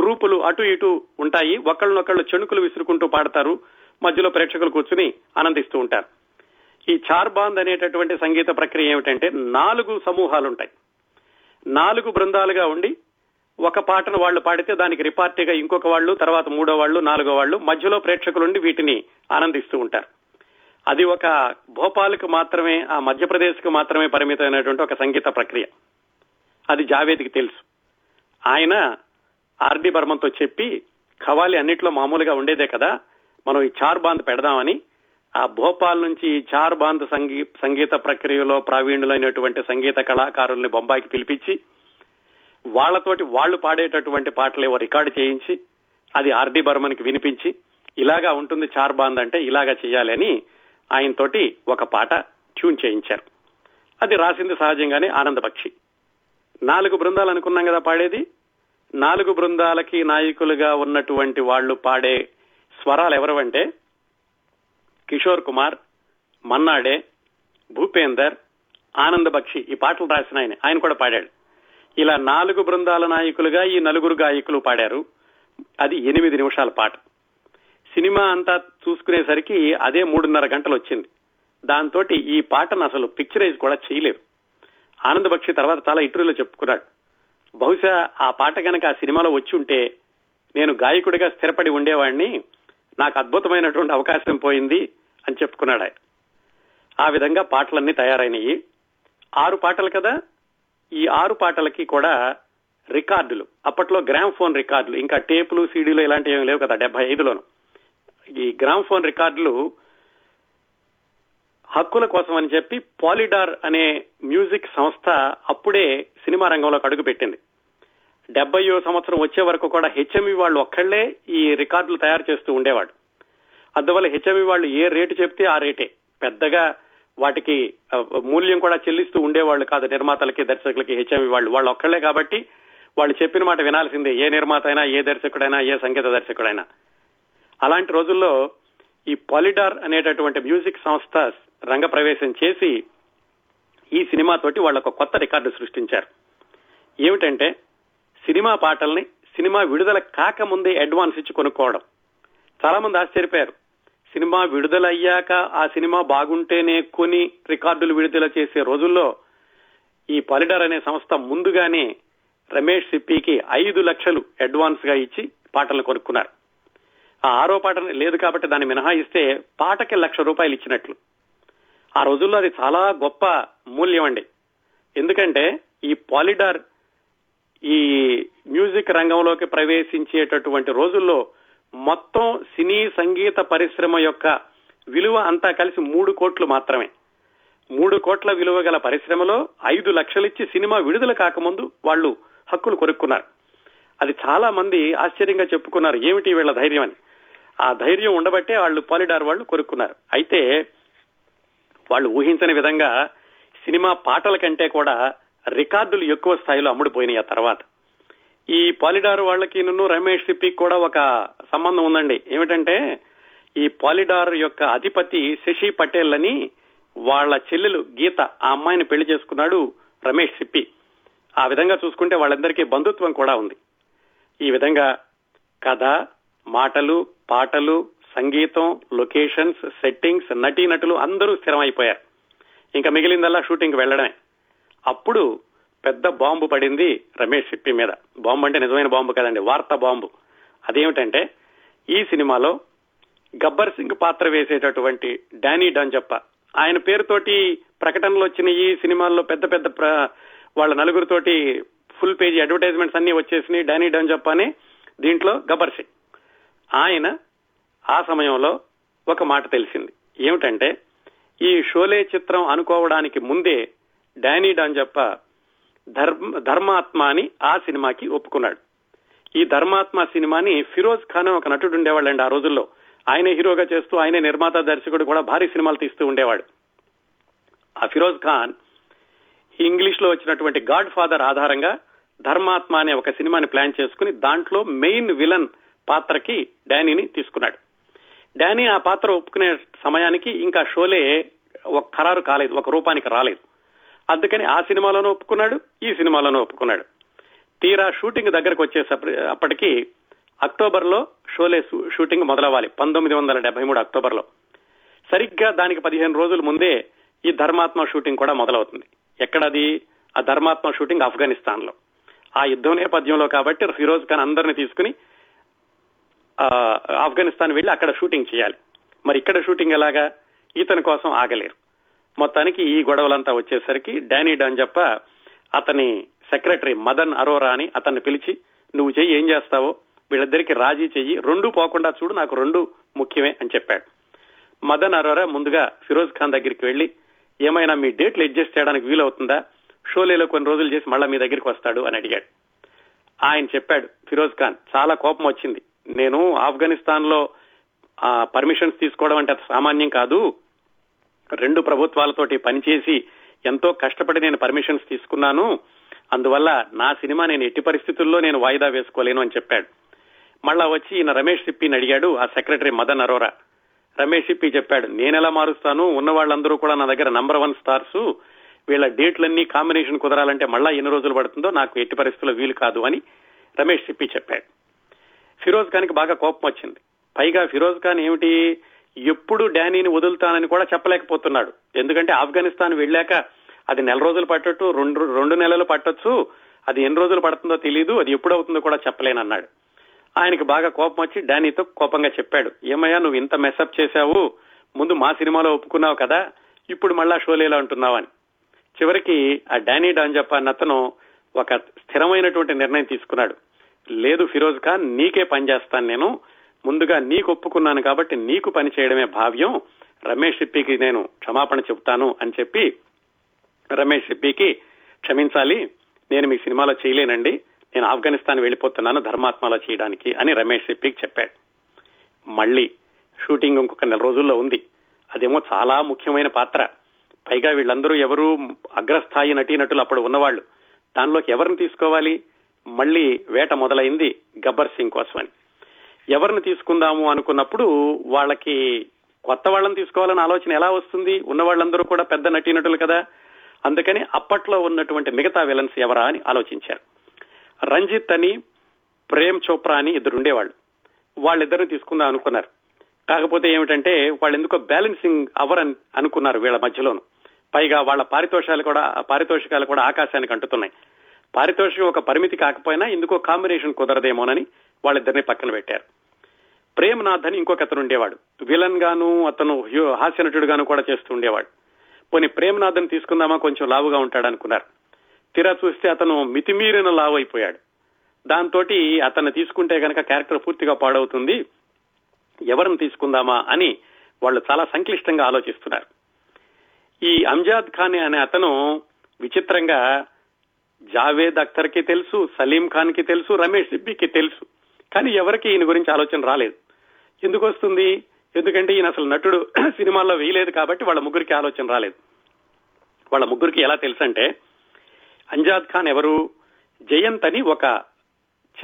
Speaker 1: గ్రూపులు అటు ఇటు ఉంటాయి. ఒకళ్ళనొకళ్ళు చెణుకులు విసురుకుంటూ పాడతారు. మధ్యలో ప్రేక్షకులు కూర్చుని ఆనందిస్తూ ఉంటారు. ఈ చార్బాంద్ అనేటటువంటి సంగీత ప్రక్రియ ఏమిటంటే నాలుగు సమూహాలు ఉంటాయి నాలుగు బృందాలుగా ఉండి ఒక పాటను వాళ్ళు పాడితే దానికి రిపార్టీగా ఇంకొక వాళ్ళు తర్వాత మూడో వాళ్ళు నాలుగో వాళ్ళు మధ్యలో ప్రేక్షకులుండి వీటిని ఆనందిస్తూ ఉంటారు. అది ఒక భోపాల్కు మాత్రమే ఆ మధ్యప్రదేశ్కు మాత్రమే పరిమితమైనటువంటి ఒక సంగీత ప్రక్రియ. అది జావేద్కి తెలుసు. ఆయన ఆర్డి బర్మన్తో చెప్పి ఖవాలి అన్నిట్లో మామూలుగా ఉండేదే కదా మనం ఈ చార్ బాంద్ పెడదామని ఆ భోపాల్ నుంచి ఈ చార్ బాంద్ సంగీ సంగీత ప్రక్రియలో ప్రావీణ్యులైనటువంటి సంగీత కళాకారుల్ని బొంబాయికి పిలిపించి వాళ్ళతోటి వాళ్ళు పాడేటటువంటి పాటలేవో రికార్డు చేయించి అది ఆర్డి బర్మన్కి వినిపించి ఇలాగా ఉంటుంది చార్ బాంద్ అంటే ఇలాగా చేయాలి అని ఆయనతోటి ఒక పాట ట్యూన్ చేయించారు. అది రాసింది సహజంగానే ఆనందపక్షి నాలుగు బృందాలు అనుకున్నాం కదా పాడేది? నాలుగు బృందాలకి నాయకులుగా ఉన్నటువంటి వాళ్ళు పాడే స్వరాలు ఎవరవంటే కిషోర్ కుమార్ మన్నాడే భూపేందర్ ఆనంద్ బక్షి ఈ పాటలు రాసిన ఆయన. ఆయన కూడా పాడాడు. ఇలా నాలుగు బృందాల నాయకులుగా ఈ నలుగురు గాయకులు పాడారు. అది ఎనిమిది నిమిషాల పాట. సినిమా అంతా చూసుకునేసరికి అదే మూడున్నర గంటలు వచ్చింది దాంతో ఈ పాటను అసలు పిక్చరైజ్ కూడా చేయలేరు ఆనంద్ బక్షి తర్వాత చాలా ఇంటర్వ్యూలో చెప్పుకున్నాడు. బహుశా ఆ పాట కనుక ఆ సినిమాలో వచ్చి ఉంటే నేను గాయకుడిగా స్థిరపడి ఉండేవాడిని నాకు అద్భుతమైనటువంటి అవకాశం పోయింది అని చెప్పుకున్నాడు ఆయన. ఆ విధంగా పాటలన్నీ తయారైనవి ఆరు పాటలు కదా? ఈ ఆరు పాటలకి కూడా రికార్డులు. అప్పట్లో గ్రామ్ ఫోన్ రికార్డులు. ఇంకా టేపులు సీడీలు ఇలాంటివి ఏమి లేవు కదా డెబ్బై ఐదులోను. ఈ గ్రామ్ ఫోన్ రికార్డులు హక్కుల కోసం అని చెప్పి పాలిడార్ అనే మ్యూజిక్ సంస్థ అప్పుడే సినిమా రంగంలోకి అడుగు పెట్టింది. డెబ్బయో సంవత్సరం వచ్చే వరకు కూడా హెచ్ఎంఈ వాళ్ళు ఒక్కళ్ళే ఈ రికార్డులు తయారు చేస్తూ ఉండేవాడు అందువల్ల హెచ్ఎంఈ వాళ్ళు ఏ రేటు చెప్తే ఆ రేటే. పెద్దగా వాటికి మూల్యం కూడా చెల్లిస్తూ ఉండేవాళ్ళు కాదు నిర్మాతలకి దర్శకులకి హెచ్ఎంఈ వాళ్ళు. వాళ్ళు ఒక్కళ్ళే కాబట్టి వాళ్ళు చెప్పిన మాట వినాల్సిందే. ఏ నిర్మాత అయినా ఏ దర్శకుడైనా ఏ సంగీత దర్శకుడైనా. అలాంటి రోజుల్లో ఈ పాలిడార్ అనేటటువంటి మ్యూజిక్ సంస్థ రంగప్రవేశం చేసి ఈ సినిమాతోటి వాళ్ళ ఒక కొత్త రికార్డు సృష్టించారు. ఏమిటంటే సినిమా పాటల్ని సినిమా విడుదల కాకముందే అడ్వాన్స్ ఇచ్చి కొనుక్కోవడం. చాలా మంది ఆశ్చర్యపోయారు. సినిమా విడుదల అయ్యాక ఆ సినిమా బాగుంటేనే కొని రికార్డులు విడుదల చేసే రోజుల్లో ఈ పాలిడార్ అనే సంస్థ ముందుగానే రమేష్ సిప్పికి ఐదు లక్షలు అడ్వాన్స్గా ఇచ్చి పాటలు కొనుక్కున్నారు. ఆ ఆరో పాట లేదు కాబట్టి దాన్ని మినహాయిస్తే పాటకి లక్ష రూపాయలు ఇచ్చినట్లు. ఆ రోజుల్లో అది చాలా గొప్ప మూల్యం అండి. ఎందుకంటే ఈ పాలిడార్ ఈ మ్యూజిక్ రంగంలోకి ప్రవేశించేటటువంటి రోజుల్లో మొత్తం సినీ సంగీత పరిశ్రమ యొక్క విలువ అంతా కలిసి మూడు కోట్లు మాత్రమే. మూడు కోట్ల విలువ గల పరిశ్రమలో ఐదు లక్షలిచ్చి సినిమా విడుదల కాకముందు వాళ్ళు హక్కులు కొనుక్కున్నారు. అది చాలా మంది ఆశ్చర్యంగా చెప్పుకున్నారు ఏమిటి వీళ్ళ ధైర్యం? అని. ఆ ధైర్యం ఉండబట్టే వాళ్ళు పాలిడార్ వాళ్ళు కొనుక్కున్నారు. అయితే వాళ్ళు ఊహించని విధంగా సినిమా పాటల కంటే కూడా రికార్డులు ఎక్కువ స్థాయిలో అమ్ముడుపోయినాయి ఆ తర్వాత. ఈ పాలిడార్ వాళ్ళకి నన్ను రమేష్ సిప్పికి కూడా ఒక సంబంధం ఉందండి. ఏమిటంటే ఈ పాలిడార్ యొక్క అధిపతి శశి పటేల్ అని వాళ్ళ చెల్లెలు గీత ఆ అమ్మాయిని పెళ్ళి చేసుకున్నాడు రమేష్ సిప్పి ఆ విధంగా చూసుకుంటే వాళ్ళందరికీ బంధుత్వం కూడా ఉంది. ఈ విధంగా కథ మాటలు పాటలు సంగీతం లొకేషన్స్ సెట్టింగ్స్ నటీనటులు అందరూ స్థిరమైపోయారు. ఇంకా మిగిలిందల్లా షూటింగ్ వెళ్ళడమే అప్పుడు పెద్ద బాంబు పడింది రమేష్ సిప్పి మీద. బాంబు అంటే నిజమైన బాంబు కదండి వార్త బాంబు. అదేమిటంటే ఈ సినిమాలో గబ్బర్ సింగ్ పాత్ర వేసేటటువంటి డానీ డాంజప్ప ఆయన పేరుతోటి ప్రకటనలు వచ్చిన ఈ సినిమాల్లో పెద్ద పెద్ద వాళ్ళ నలుగురితోటి ఫుల్ పేజీ అడ్వర్టైజ్మెంట్స్ అన్ని వచ్చేసినాయి డానీ డాంజప్ప అని దీంట్లో గబ్బర్ సింగ్. ఆయన ఆ సమయంలో ఒక మాట తెలిసింది. ఏమిటంటే ఈ షోలే చిత్రం అనుకోవడానికి ముందే డానీ డాంజప్ప ధర్మ ధర్మాత్మ అని ఆ సినిమాకి ఒప్పుకున్నాడు. ఈ ధర్మాత్మ సినిమాని ఫిరోజ్ ఖాన్ ఒక నటుడు ఉండేవాళ్ళండి ఆ రోజుల్లో. ఆయనే హీరోగా చేస్తూ ఆయనే నిర్మాత దర్శకుడు కూడా భారీ సినిమాలు తీస్తూ ఉండేవాడు. ఆ ఫిరోజ్ ఖాన్ ఇంగ్లీష్లో వచ్చినటువంటి గాడ్ ఫాదర్ ఆధారంగా ధర్మాత్మ అనే ఒక సినిమాని ప్లాన్ చేసుకుని దాంట్లో మెయిన్ విలన్ పాత్రకి డానీని తీసుకున్నాడు. డానీ ఆ పాత్ర ఒప్పుకునే సమయానికి ఇంకా షోలే ఒక ఖరారు కాలేదు ఒక రూపానికి రాలేదు. అందుకని ఆ సినిమాలోనూ ఒప్పుకున్నాడు ఈ సినిమాలోనూ ఒప్పుకున్నాడు. తీరా షూటింగ్ దగ్గరకు వచ్చేసప్పటి అప్పటికి అక్టోబర్లో షోలే షూటింగ్ మొదలవ్వాలి పంతొమ్మిది వందల డెబ్బై మూడు అక్టోబర్లో సరిగ్గా దానికి పదిహేను రోజుల ముందే ఈ ధర్మాత్మ షూటింగ్ కూడా మొదలవుతుంది. ఎక్కడది? ఆ ధర్మాత్మ షూటింగ్ ఆఫ్ఘనిస్తాన్లో ఆ యుద్ధం నేపథ్యంలో కాబట్టి ఫిరోజ్ ఖాన్ అందరిని తీసుకుని ఆఫ్ఘనిస్తాన్ వెళ్ళి అక్కడ షూటింగ్ చేయాలి. మరి ఇక్కడ షూటింగ్ ఎలాగా? ఇతని కోసం ఆగలేరు. మొత్తానికి ఈ గొడవలంతా వచ్చేసరికి డానీ డాంజప్ప అతని సెక్రటరీ మదన్ అరోరా అని అతన్ని పిలిచి నువ్వు చెయ్యి ఏం చేస్తావో? వీళ్ళిద్దరికి రాజీ చెయ్యి. రెండు పోకుండా చూడు నాకు రెండు ముఖ్యమే అని చెప్పాడు. మదన్ అరోరా ముందుగా ఫిరోజ్ ఖాన్ దగ్గరికి వెళ్ళి ఏమైనా మీ డేట్లు అడ్జస్ట్ చేయడానికి వీలవుతుందా? షోలేలో కొన్ని రోజులు చేసి మళ్ళా మీ దగ్గరికి వస్తాడు అని అడిగాడు. ఆయన చెప్పాడు ఫిరోజ్ ఖాన్ చాలా కోపం వచ్చింది. నేను ఆఫ్ఘనిస్తాన్లో పర్మిషన్స్ తీసుకోవడం అంటే అంత సామాన్యం కాదు. రెండు ప్రభుత్వాలతోటి పనిచేసి ఎంతో కష్టపడి నేను పర్మిషన్స్ తీసుకున్నాను. అందువల్ల నా సినిమా నేను ఎట్టి పరిస్థితుల్లో నేను వాయిదా వేసుకోలేను అని చెప్పాడు. మళ్ళా వచ్చి ఈయన రమేష్ సిప్పిని అడిగాడు ఆ సెక్రటరీ మదన్ అరోరా. రమేష్ సిప్పి చెప్పాడు నేనెలా మారుస్తాను? ఉన్న వాళ్ళందరూ కూడా నా దగ్గర నంబర్ వన్ స్టార్స్ వీళ్ళ డేట్లన్నీ కాంబినేషన్ కుదరాలంటే మళ్ళా ఎన్ని రోజులు పడుతుందో నాకు ఎట్టి పరిస్థితుల్లో వీలు కాదు అని రమేష్ సిప్పి చెప్పాడు. ఫిరోజ్ ఖాన్కి బాగా కోపం వచ్చింది. పైగా ఫిరోజ్ ఖాన్ ఏమిటి ఎప్పుడు డానీని వదులుతానని కూడా చెప్పలేకపోతున్నాడు. ఎందుకంటే ఆఫ్ఘనిస్తాన్ వెళ్ళాక అది నెల రోజులు పట్టట్టు రెండు రెండు నెలలు పట్టొచ్చు అది ఎన్ని రోజులు పడుతుందో తెలియదు అది ఎప్పుడు అవుతుందో కూడా చెప్పలేనన్నాడు. ఆయనకి బాగా కోపం వచ్చి డానీతో కోపంగా చెప్పాడు ఏమయ్యా నువ్వు ఇంత మెసప్ చేశావు ముందు మా సినిమాలో ఒప్పుకున్నావు కదా ఇప్పుడు మళ్ళా షోలేలో అంటున్నావు అని చివరికి ఆ డానీ డాంజప్ప అన్న అతను ఒక స్థిరమైనటువంటి నిర్ణయం తీసుకున్నాడు. లేదు ఫిరోజ్ ఖాన్ నీకే పని చేస్తాను నేను. ముందుగా నీకు ఒప్పుకున్నాను కాబట్టి నీకు పని చేయడమే భావ్యం. రమేష్ సిప్పికి నేను క్షమాపణ చెప్తాను అని చెప్పి రమేష్ సిప్పికి క్షమించాలి. నేను మీ సినిమాలో చేయలేనండి. నేను ఆఫ్ఘనిస్తాన్ వెళ్ళిపోతున్నాను ధర్మాత్మలో చేయడానికి అని రమేష్ సిప్పికి చెప్పాడు. మళ్ళీ షూటింగ్ ఇంకొక నెల రోజుల్లో ఉంది. అదేమో చాలా ముఖ్యమైన పాత్ర. పైగా వీళ్ళందరూ ఎవరు అగ్రస్థాయి నటీనటులు అప్పుడు ఉన్నవాళ్ళు. దానిలోకి ఎవరిని తీసుకోవాలి? మళ్ళీ వేట మొదలైంది గబ్బర్ సింగ్ కోసం అని ఎవరిని తీసుకుందాము అనుకున్నప్పుడు వాళ్ళకి కొత్త వాళ్ళని తీసుకోవాలని ఆలోచన ఎలా వస్తుంది? ఉన్న వాళ్ళందరూ కూడా పెద్ద నటీనటులు కదా. అందుకని అప్పట్లో ఉన్నటువంటి మిగతా విలన్స్ ఎవరా అని ఆలోచించారు. రంజిత్ అని ప్రేమ్ చోప్రా అని ఇద్దరు ఉండేవాళ్ళు. వాళ్ళిద్దరిని తీసుకుందాం అనుకున్నారు. కాకపోతే ఏమిటంటే వాళ్ళు ఎందుకో బ్యాలెన్సింగ్ అవరని అనుకున్నారు వీళ్ళ మధ్యలోను. పైగా వాళ్ళ పారితోషాలు కూడా పారితోషికాలు కూడా ఆకాశానికి అంటుతున్నాయి. పారితోషికం ఒక పరిమితి కాకపోయినా ఇందుకో కాంబినేషన్ కుదరదేమోనని వాళ్ళిద్దరిని పక్కన పెట్టారు. ప్రేమనాథ్ అని ఇంకొక అతను ఉండేవాడు. విలన్ గాను అతను హాస్య నటుడుగాను కూడా చేస్తూ ఉండేవాడు. పోనీ ప్రేమనాథన్ తీసుకుందామా? కొంచెం లావుగా ఉంటాడు అనుకున్నారు తీరా చూస్తే అతను మితిమీరిన లావు అయిపోయాడు దాంతో అతన్ని తీసుకుంటే కనుక క్యారెక్టర్ పూర్తిగా పాడవుతుంది. ఎవరిని తీసుకుందామా అని వాళ్ళు చాలా సంక్లిష్టంగా ఆలోచిస్తున్నారు. ఈ అంజాద్ ఖాన్ అనే అతను విచిత్రంగా జావేద్ అఖ్తర్కి తెలుసు సలీం ఖాన్కి తెలుసు రమేష్ సిబ్బికి తెలుసు. కానీ ఎవరికి ఈయన గురించి ఆలోచన రాలేదు. ఎందుకు వస్తుంది? ఎందుకంటే ఈయన అసలు నటుడు సినిమాల్లో వేయలేదు కాబట్టి వాళ్ళ ముగ్గురికి ఆలోచన రాలేదు. వాళ్ళ ముగ్గురికి ఎలా తెలుసంటే అంజాద్ ఖాన్ ఎవరు? జయంత్ అని ఒక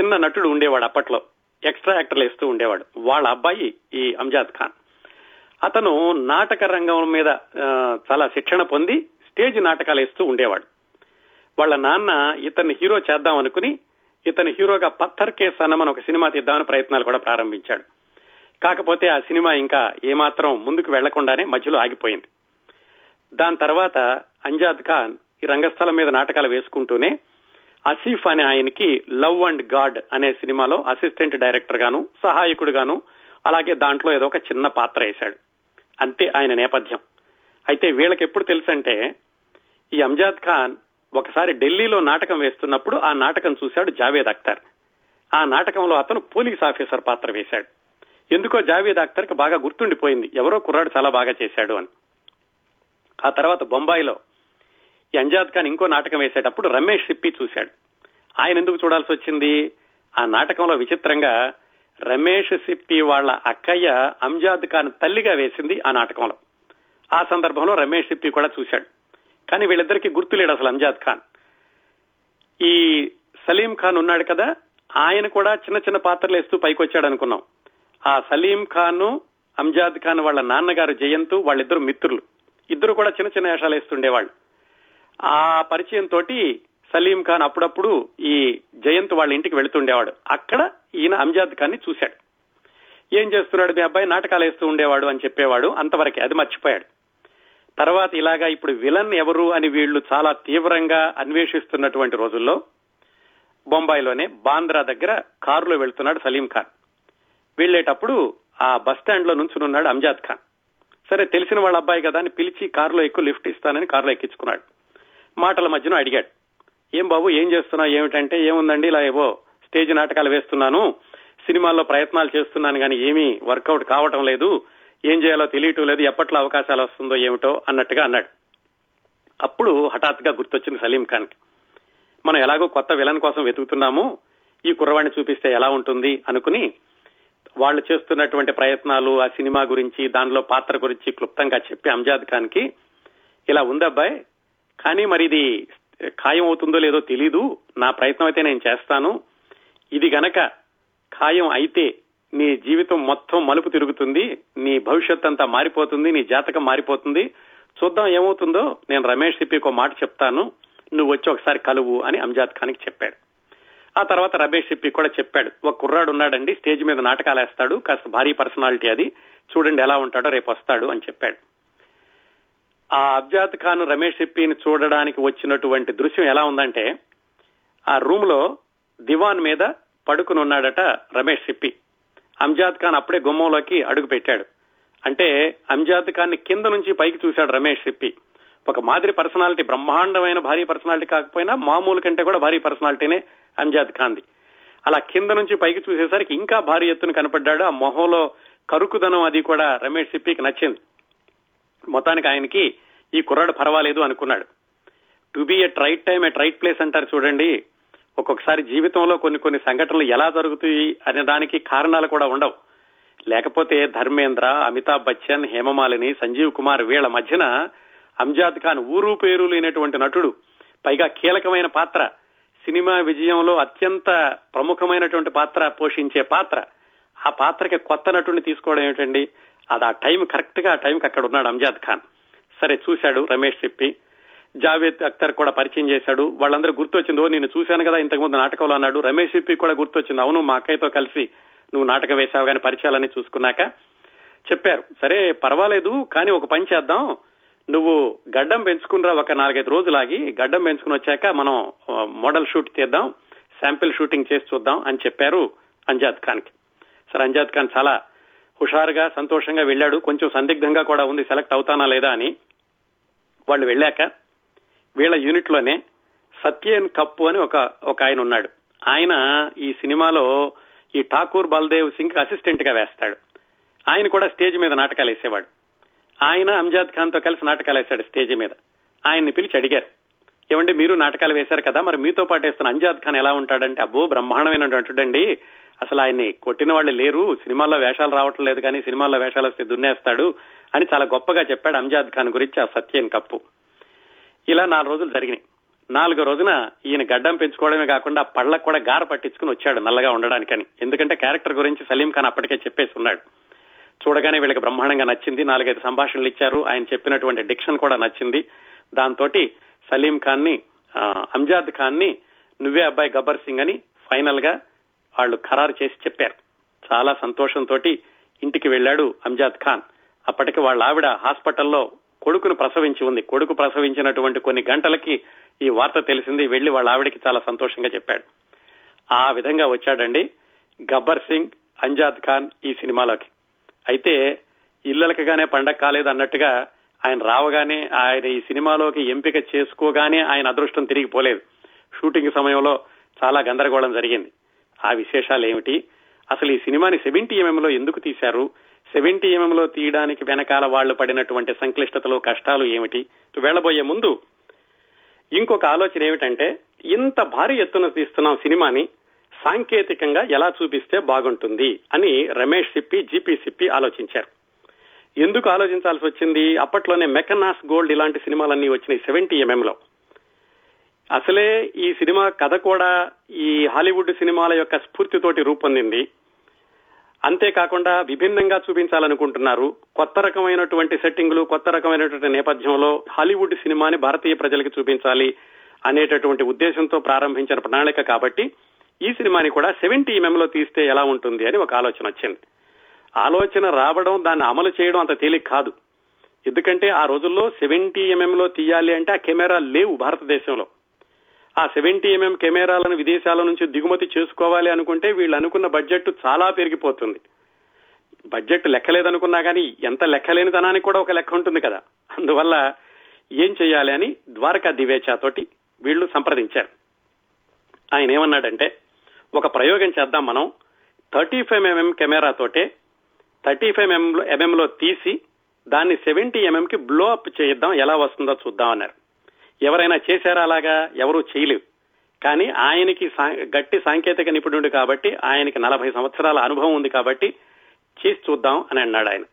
Speaker 1: చిన్న నటుడు ఉండేవాడు అప్పట్లో. ఎక్స్ట్రా యాక్టర్లు వేస్తూ ఉండేవాడు. వాళ్ళ అబ్బాయి ఈ అంజాద్ ఖాన్. అతను నాటక రంగం మీద చాలా శిక్షణ పొంది స్టేజ్ నాటకాలు వేస్తూ ఉండేవాడు. వాళ్ళ నాన్న ఇతన్ని హీరో చేద్దాం అనుకుని ఇతని హీరోగా పత్థర్ కే సనం ఒక సినిమా తీద్దామని ప్రయత్నాలు కూడా ప్రారంభించాడు. కాకపోతే ఆ సినిమా ఇంకా ఏమాత్రం ముందుకు వెళ్ళకుండానే మధ్యలో ఆగిపోయింది. దాని తర్వాత అంజాద్ ఖాన్ ఈ రంగస్థలం మీద నాటకాలు వేసుకుంటూనే అసీఫ్ అనే ఆయనకి లవ్ అండ్ గాడ్ అనే సినిమాలో అసిస్టెంట్ డైరెక్టర్ గాను సహాయకుడు గాను అలాగే దాంట్లో ఏదో ఒక చిన్న పాత్ర వేశాడు. అంతే ఆయన నేపథ్యం. అయితే వీళ్ళకి ఎప్పుడు తెలుసంటే ఈ అంజాద్ ఖాన్ ఒకసారి ఢిల్లీలో నాటకం వేస్తున్నప్పుడు ఆ నాటకం చూశాడు జావేద్ అఖ్తర్ ఆ నాటకంలో అతను పోలీస్ ఆఫీసర్ పాత్ర వేశాడు. ఎందుకో జావేద్ అఖ్తర్కి బాగా గుర్తుండిపోయింది. ఎవరో కుర్రాడు చాలా బాగా చేశాడు అని. ఆ తర్వాత బొంబాయిలో అంజాద్ ఖాన్ ఇంకో నాటకం వేసేటప్పుడు రమేష్ సిప్పి చూశాడు. ఆయన ఎందుకు చూడాల్సి వచ్చింది? ఆ నాటకంలో విచిత్రంగా రమేష్ సిప్పి వాళ్ళ అక్కయ్య అంజాద్ ఖాన్ తల్లిగా వేసింది ఆ నాటకంలో. ఆ సందర్భంలో రమేష్ సిప్పి కూడా చూశాడు. కానీ వీళ్ళిద్దరికీ గుర్తులేడు అసలు అంజాద్ ఖాన్. ఈ సలీం ఖాన్ ఉన్నాడు కదా ఆయన కూడా చిన్న చిన్న పాత్రలు వేస్తూ పైకి వచ్చాడు అనుకున్నాం. ఆ సలీం ఖాన్ అంజాద్ ఖాన్ వాళ్ళ నాన్నగారు జయంత్ వాళ్ళిద్దరు మిత్రులు. ఇద్దరు కూడా చిన్న చిన్న వేషాలు వేస్తుండేవాళ్ళు. ఆ పరిచయం తోటి సలీం ఖాన్ అప్పుడప్పుడు ఈ జయంత్ వాళ్ళ ఇంటికి వెళుతుండేవాడు. అక్కడ ఈయన అంజాద్ ఖాన్ని చూశాడు. ఏం చేస్తున్నాడు మీ అబ్బాయి? నాటకాలు వేస్తూ ఉండేవాడు అని చెప్పేవాడు. అంతవరకే అది మర్చిపోయాడు. తర్వాత ఇలాగా ఇప్పుడు విలన్ ఎవరు అని వీళ్ళు చాలా తీవ్రంగా అన్వేషిస్తున్నటువంటి రోజుల్లో బొంబాయిలోనే బాంద్రా దగ్గర కారులో వెళ్తున్నాడు సలీం ఖాన్. వెళ్ళేటప్పుడు ఆ బస్ స్టాండ్లో నుంచునున్నాడు అంజాద్ ఖాన్. సరే తెలిసిన వాళ్ళ అబ్బాయి కదా అని పిలిచి కారులో ఎక్కువ లిఫ్ట్ ఇస్తానని కారులో ఎక్కించుకున్నాడు. మాటల మధ్యన అడిగాడు ఏం బాబు ఏం చేస్తున్నావు? ఏమిటంటే ఏముందండి ఇలా ఏవో స్టేజ్ నాటకాలు వేస్తున్నాను సినిమాల్లో ప్రయత్నాలు చేస్తున్నాను కానీ ఏమీ వర్కౌట్ కావటం లేదు ఏం చేయాలో తెలియటం లేదు ఎప్పట్లో అవకాశాలు వస్తుందో ఏమిటో అన్నట్టుగా అన్నాడు. అప్పుడు హఠాత్తుగా గుర్తొచ్చింది సలీం ఖాన్ మనం ఎలాగో కొత్త విలన్ కోసం వెతుకుతున్నాము ఈ కుర్రవాణ్ణి చూపిస్తే ఎలా ఉంటుంది అనుకుని వాళ్ళు చేస్తున్నటువంటి ప్రయత్నాలు ఆ సినిమా గురించి దానిలో పాత్ర గురించి క్లుప్తంగా చెప్పి అంజాద్ ఖాన్కి ఇలా ఉందబ్బాయి కానీ మరి ఇది ఖాయం అవుతుందో లేదో తెలీదు నా ప్రయత్నం అయితే నేను చేస్తాను. ఇది గనక ఖాయం అయితే నీ జీవితం మొత్తం మలుపు తిరుగుతుంది నీ భవిష్యత్ అంతా మారిపోతుంది నీ జాతకం మారిపోతుంది. చూద్దాం ఏమవుతుందో నేను రమేష్ సిప్పికి మాట చెప్తాను నువ్వు వచ్చి ఒకసారి కలువు అని అంజాద్ ఖాన్కి చెప్పాడు. ఆ తర్వాత రమేష్ సిప్పి కూడా చెప్పాడు ఒక కుర్రాడు ఉన్నాడండి స్టేజ్ మీద నాటకాలు వేస్తాడు కాస్త భారీ పర్సనాలిటీ అది చూడండి ఎలా ఉంటాడో రేపు వస్తాడు అని చెప్పాడు. ఆ అబ్జాద్ ఖాన్ రమేష్ సిప్పిని చూడడానికి వచ్చినటువంటి దృశ్యం ఎలా ఉందంటే ఆ రూమ్లో దివాన్ మీద పడుకుని ఉన్నాడట రమేష్ సిప్పి అంజాద్ ఖాన్ అప్పుడే గుమ్మంలోకి అడుగు పెట్టాడు. అంటే అంజాద్ ఖాన్ని కింద నుంచి పైకి చూశాడు రమేష్ సిప్పి. ఒక మాదిరి పర్సనాలిటీ బ్రహ్మాండమైన భారీ పర్సనాలిటీ కాకపోయినా మామూలు కంటే కూడా భారీ పర్సనాలిటీనే అంజాద్ ఖాన్ది. అలా కింద నుంచి పైకి చూసేసరికి ఇంకా భారీ ఎత్తున కనపడ్డాడు. ఆ మొహంలో కరుకుదనం అది కూడా రమేష్ సిప్పికి నచ్చింది. మొత్తానికి ఆయనకి ఈ కుర్రాడు పర్వాలేదు అనుకున్నాడు. To be at right time at right place అంటారు చూడండి. ఒక్కొక్కసారి జీవితంలో కొన్ని కొన్ని సంఘటనలు ఎలా జరుగుతాయి అనే దానికి కారణాలు కూడా ఉండవు. లేకపోతే ధర్మేంద్ర అమితాబ్ బచ్చన్ హేమమాలిని సంజీవ్ కుమార్ వీళ్ళ మధ్యన అంజాద్ ఖాన్ ఊరు పేరు లేనటువంటి నటుడు పైగా కీలకమైన పాత్ర సినిమా విజయంలో అత్యంత ప్రముఖమైనటువంటి పాత్ర పోషించే పాత్ర. ఆ పాత్రకి కొత్త నటుడిని తీసుకోవడం ఏమిటండి? అది ఆ టైం కరెక్ట్గా ఆ టైంకి అక్కడ ఉన్నాడు అంజాద్ ఖాన్. సరే చూశాడు రమేష్ చెప్పి. జావేద్ అఖ్తర్ కూడా పరిచయం చేశాడు. వాళ్ళందరూ గుర్తొచ్చింది ఓ నేను చూశాను కదా ఇంతకుముందు నాటకంలో అన్నాడు. రమేష్ సిప్పి కూడా గుర్తొచ్చింది అవును మా అక్కయ్యతో కలిసి నువ్వు నాటకం వేశావు కానీ పరిచయాలని చూసుకున్నాక చెప్పారు. సరే పర్వాలేదు కానీ ఒక పని చేద్దాం. నువ్వు గడ్డం పెంచుకునిరా ఒక నాలుగైదు రోజులాగి గడ్డం పెంచుకుని వచ్చాక మనం మోడల్ షూట్ తీద్దాం శాంపిల్ షూటింగ్ చేసి చూద్దాం అని చెప్పారు అంజాద్ ఖాన్కి సరే అంజాద్ ఖాన్ చాలా హుషారుగా సంతోషంగా వెళ్ళాడు. కొంచెం సందిగ్ధంగా కూడా ఉంది సెలెక్ట్ అవుతానా లేదా అని. వాళ్ళు వెళ్ళాక వీళ్ళ యూనిట్లోనే సత్యన్ కప్పు అని ఒక ఒక ఆయన ఉన్నాడు. ఆయన ఈ సినిమాలో ఈ ఠాకూర్ బల్దేవ్ సింగ్ అసిస్టెంట్గా వేస్తాడు. ఆయన కూడా స్టేజ్ మీద నాటకాలు వేసేవాడు. ఆయన అంజాద్ ఖాన్తో కలిసి నాటకాలు వేశాడు స్టేజ్ మీద. ఆయన్ని పిలిచి అడిగారు. ఏమండి మీరు నాటకాలు వేశారు కదా మరి మీతో పాటు వేస్తున్న అంజాద్ ఖాన్ ఎలా ఉంటాడంటే అబ్బో బ్రహ్మాండమైన అసలు ఆయన్ని కొట్టిన వాళ్ళు లేరు సినిమాల్లో వేషాలు రావటం లేదు కానీ సినిమాల్లో వేషాలు వస్తే దున్నేస్తాడు అని చాలా గొప్పగా చెప్పాడు అంజాద్ ఖాన్ గురించి ఆ సత్యన్ కప్పు. ఇలా నాలుగు రోజులు జరిగినాయి. నాలుగో రోజున ఈయన గడ్డం పెంచుకోవడమే కాకుండా పళ్ళకు కూడా గార పట్టించుకుని వచ్చాడు నల్లగా ఉండడానికని. ఎందుకంటే క్యారెక్టర్ గురించి సలీం ఖాన్ అప్పటికే చెప్పేసి ఉన్నాడు. చూడగానే వీళ్ళకి బ్రహ్మాండంగా నచ్చింది. నాలుగైదు సంభాషణలు ఇచ్చారు. ఆయన చెప్పినటువంటి డిక్షన్ కూడా నచ్చింది. దాంతో సలీం ఖాన్ని అంజాద్ ఖాన్ని నువ్వే అబ్బాయి గబ్బర్ సింగ్ అని ఫైనల్గా వాళ్ళు ఖరారు చేసి చెప్పారు. చాలా సంతోషంతో ఇంటికి వెళ్ళాడు అంజాద్ ఖాన్. అప్పటికి వాళ్ళ ఆవిడ హాస్పిటల్లో కొడుకును ప్రసవించి ఉంది. కొడుకు ప్రసవించినటువంటి కొన్ని గంటలకి ఈ వార్త తెలిసింది. వెళ్ళి వాళ్ళ ఆవిడకి చాలా సంతోషంగా చెప్పాడు. ఆ విధంగా వచ్చాడండి గబ్బర్ సింగ్ అంజాద్ ఖాన్ ఈ సినిమాలోకి. అయితే ఇల్లలకగానే పండగ కాలేదు అన్నట్టుగా ఆయన రావగానే ఆయన ఈ సినిమాలోకి ఎంపిక చేసుకోగానే ఆయన అదృష్టం తిరిగిపోలేదు షూటింగ్ సమయంలో చాలా గందరగోళం జరిగింది. ఆ విశేషాలు ఏమిటి అసలు ఈ సినిమాని సెవెంటీ ఎంఎంలో ఎందుకు తీశారు? సెవెంటీ ఎంఎంలో తీయడానికి వెనకాల వాళ్ళు పడినటువంటి సంక్లిష్టతలు కష్టాలు ఏమిటి? వెళ్ళబోయే ముందు ఇంకొక ఆలోచన ఏమిటంటే ఇంత భారీ ఎత్తున తీస్తున్నాం సినిమాని సాంకేతికంగా ఎలా చూపిస్తే బాగుంటుంది అని రమేష్ సిప్పి జీపీ సిప్పి ఆలోచించారు. ఎందుకు ఆలోచించాల్సి వచ్చింది? అప్పట్లోనే మెకనాస్ గోల్డ్ ఇలాంటి సినిమాలన్నీ వచ్చినాయి సెవెంటీ ఎంఎంలో. అసలే ఈ సినిమా కథ కూడా ఈ హాలీవుడ్ సినిమాల యొక్క స్ఫూర్తితోటి రూపొందింది. అంతేకాకుండా విభిన్నంగా చూపించాలనుకుంటున్నారు. కొత్త రకమైనటువంటి సెట్టింగులు కొత్త రకమైనటువంటి నేపథ్యంలో హాలీవుడ్ సినిమాని భారతీయ ప్రజలకు చూపించాలి అనేటటువంటి ఉద్దేశంతో ప్రారంభించిన ప్రణాళిక కాబట్టి ఈ సినిమాని కూడా సెవెంటీ ఎంఎంలో తీస్తే ఎలా ఉంటుంది అని ఒక ఆలోచన వచ్చింది. ఆలోచన రావడం దాన్ని అమలు చేయడం అంత తేలిక కాదు. ఎందుకంటే ఆ రోజుల్లో సెవెంటీ ఎంఎంలో తీయాలి అంటే ఆ కెమెరా లేవు భారతదేశంలో. ఆ సెవెంటీ ఎంఎం కెమెరాలను విదేశాల నుంచి దిగుమతి చేసుకోవాలి అనుకుంటే వీళ్ళు అనుకున్న బడ్జెట్ చాలా పెరిగిపోతుంది. బడ్జెట్ లెక్కలేదనుకున్నా కానీ ఎంత లెక్కలేని తనానికి కూడా ఒక లెక్క ఉంటుంది కదా. అందువల్ల ఏం చేయాలి అని ద్వారకా దివేచాతోటి వీళ్ళు సంప్రదించారు. ఆయన ఏమన్నాడంటే ఒక ప్రయోగం చేద్దాం మనం. థర్టీ ఫైవ్ ఎంఎం కెమెరాతోటే థర్టీ ఫైవ్ ఎంఎం లో తీసి దాన్ని సెవెంటీ ఎంఎం కి బ్లో అప్ చేద్దాం ఎలా వస్తుందో చూద్దాం అన్నారు. ఎవరైనా చేశారా అలాగా? ఎవరూ చేయలేవు కానీ ఆయనకి గట్టి సాంకేతిక నిపుణుడు కాబట్టి ఆయనకి నలభై సంవత్సరాల అనుభవం ఉంది కాబట్టి చేసి చూద్దాం అని అన్నాడు ఆయన.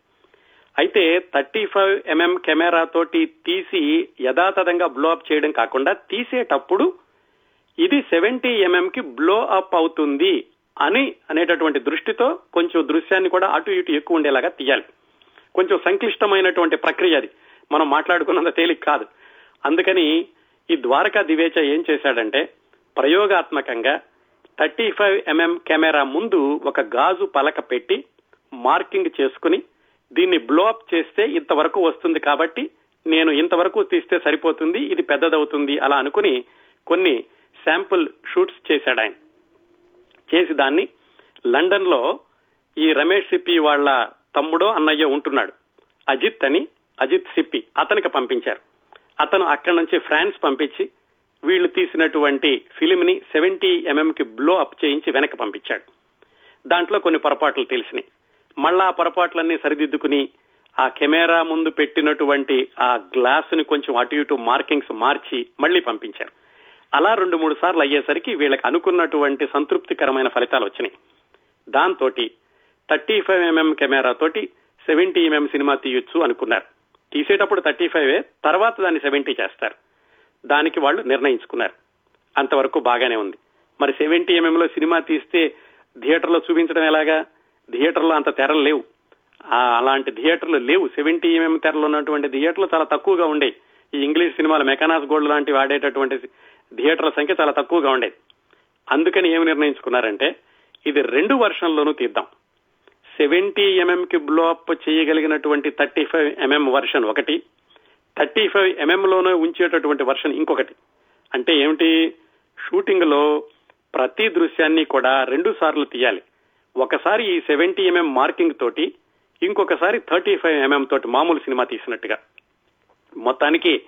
Speaker 1: అయితే థర్టీ ఫైవ్ ఎంఎం కెమెరా తోటి తీసి యథాతథంగా బ్లో అప్ చేయడం కాకుండా తీసేటప్పుడు ఇది సెవెంటీ ఎంఎం కి బ్లో అప్ అవుతుంది అని అనేటటువంటి దృష్టితో కొంచెం దృశ్యాన్ని కూడా అటు ఇటు ఎక్కువ ఉండేలాగా తీయాలి. కొంచెం సంక్లిష్టమైనటువంటి ప్రక్రియ అది. మనం మాట్లాడుకున్నంత తేలిక కాదు. అందుకని ఈ ద్వారకా దివేచ ఏం చేశాడంటే ప్రయోగాత్మకంగా థర్టీ ఫైవ్ ఎంఎం కెమెరా ముందు ఒక గాజు పలక పెట్టి మార్కింగ్ చేసుకుని దీన్ని బ్లో అప్ చేస్తే ఇంతవరకు వస్తుంది కాబట్టి నేను ఇంతవరకు తీస్తే సరిపోతుంది ఇది పెద్దదవుతుంది అలా అనుకుని కొన్ని శాంపుల్ షూట్స్ చేశాడు ఆయన. చేసి దాన్ని లండన్లో ఈ రమేష్ సిప్పి వాళ్ళ తమ్ముడో అన్నయ్య ఉంటున్నాడు. అజిత్ అని అజిత్ సిప్పి అతనికి పంపించారు. అతను అక్కడి నుంచి ఫ్రాన్స్ పంపించి వీళ్ళు తీసినటువంటి ఫిలిం ని సెవెంటీ ఎంఎం కి బ్లో అప్ చేయించి వెనక్కి పంపించాడు. దాంట్లో కొన్ని పొరపాట్లు తెలిసినాయి. మళ్ళా ఆ పొరపాట్లన్నీ సరిదిద్దుకుని ఆ కెమెరా ముందు పెట్టినటువంటి ఆ గ్లాస్ని కొంచెం అటు ఇటు మార్కింగ్స్ మార్చి మళ్ళీ పంపించారు. అలా రెండు మూడు సార్లు అయ్యేసరికి వీళ్ళకి అనుకున్నటువంటి సంతృప్తికరమైన ఫలితాలు వచ్చినాయి. దాంతో thirty five M M camera తోటి సెవెంటీ ఎంఎం సినిమా తీయొచ్చు అనుకున్నారు. తీసేటప్పుడు థర్టీ ఫైవ్ తర్వాత దాన్ని సెవెంటీ చేస్తారు. దానికి వాళ్ళు నిర్ణయించుకున్నారు. అంతవరకు బాగానే ఉంది. మరి సెవెంటీ ఎంఎం లో సినిమా తీస్తే థియేటర్లో చూపించడం ఎలాగా? థియేటర్లో అంత తెరలు లేవు. అలాంటి థియేటర్లు లేవు. సెవెంటీ ఎంఎం తెరలు ఉన్నటువంటి థియేటర్లు చాలా తక్కువగా ఉండేవి ఈ ఇంగ్లీష్ సినిమాలు మెకానాస్ గోల్డ్ లాంటివి వాడేటటువంటి థియేటర్ల సంఖ్య చాలా తక్కువగా ఉండేది అందుకని ఏమి నిర్ణయించుకున్నారంటే ఇది రెండు వర్షంలోనూ తీద్దాం. సెవెంటీ ఎంఎం కి బ్లోఅప్ చేయగలిగినటువంటి thirty five M M version ఒకటి. థర్టీ ఫైవ్ ఎంఎం లోనే ఉంచేటటువంటి వర్షన్ ఇంకొకటి. అంటే ఏమిటి? షూటింగ్లో ప్రతి దృశ్యాన్ని కూడా రెండు సార్లు తీయాలి. ఒకసారి ఈ సెవెంటీ ఎంఎం మార్కింగ్ తోటి ఇంకొకసారి థర్టీ ఫైవ్ ఎంఎం తోటి మామూలు సినిమా తీసినట్టుగా. మొత్తానికి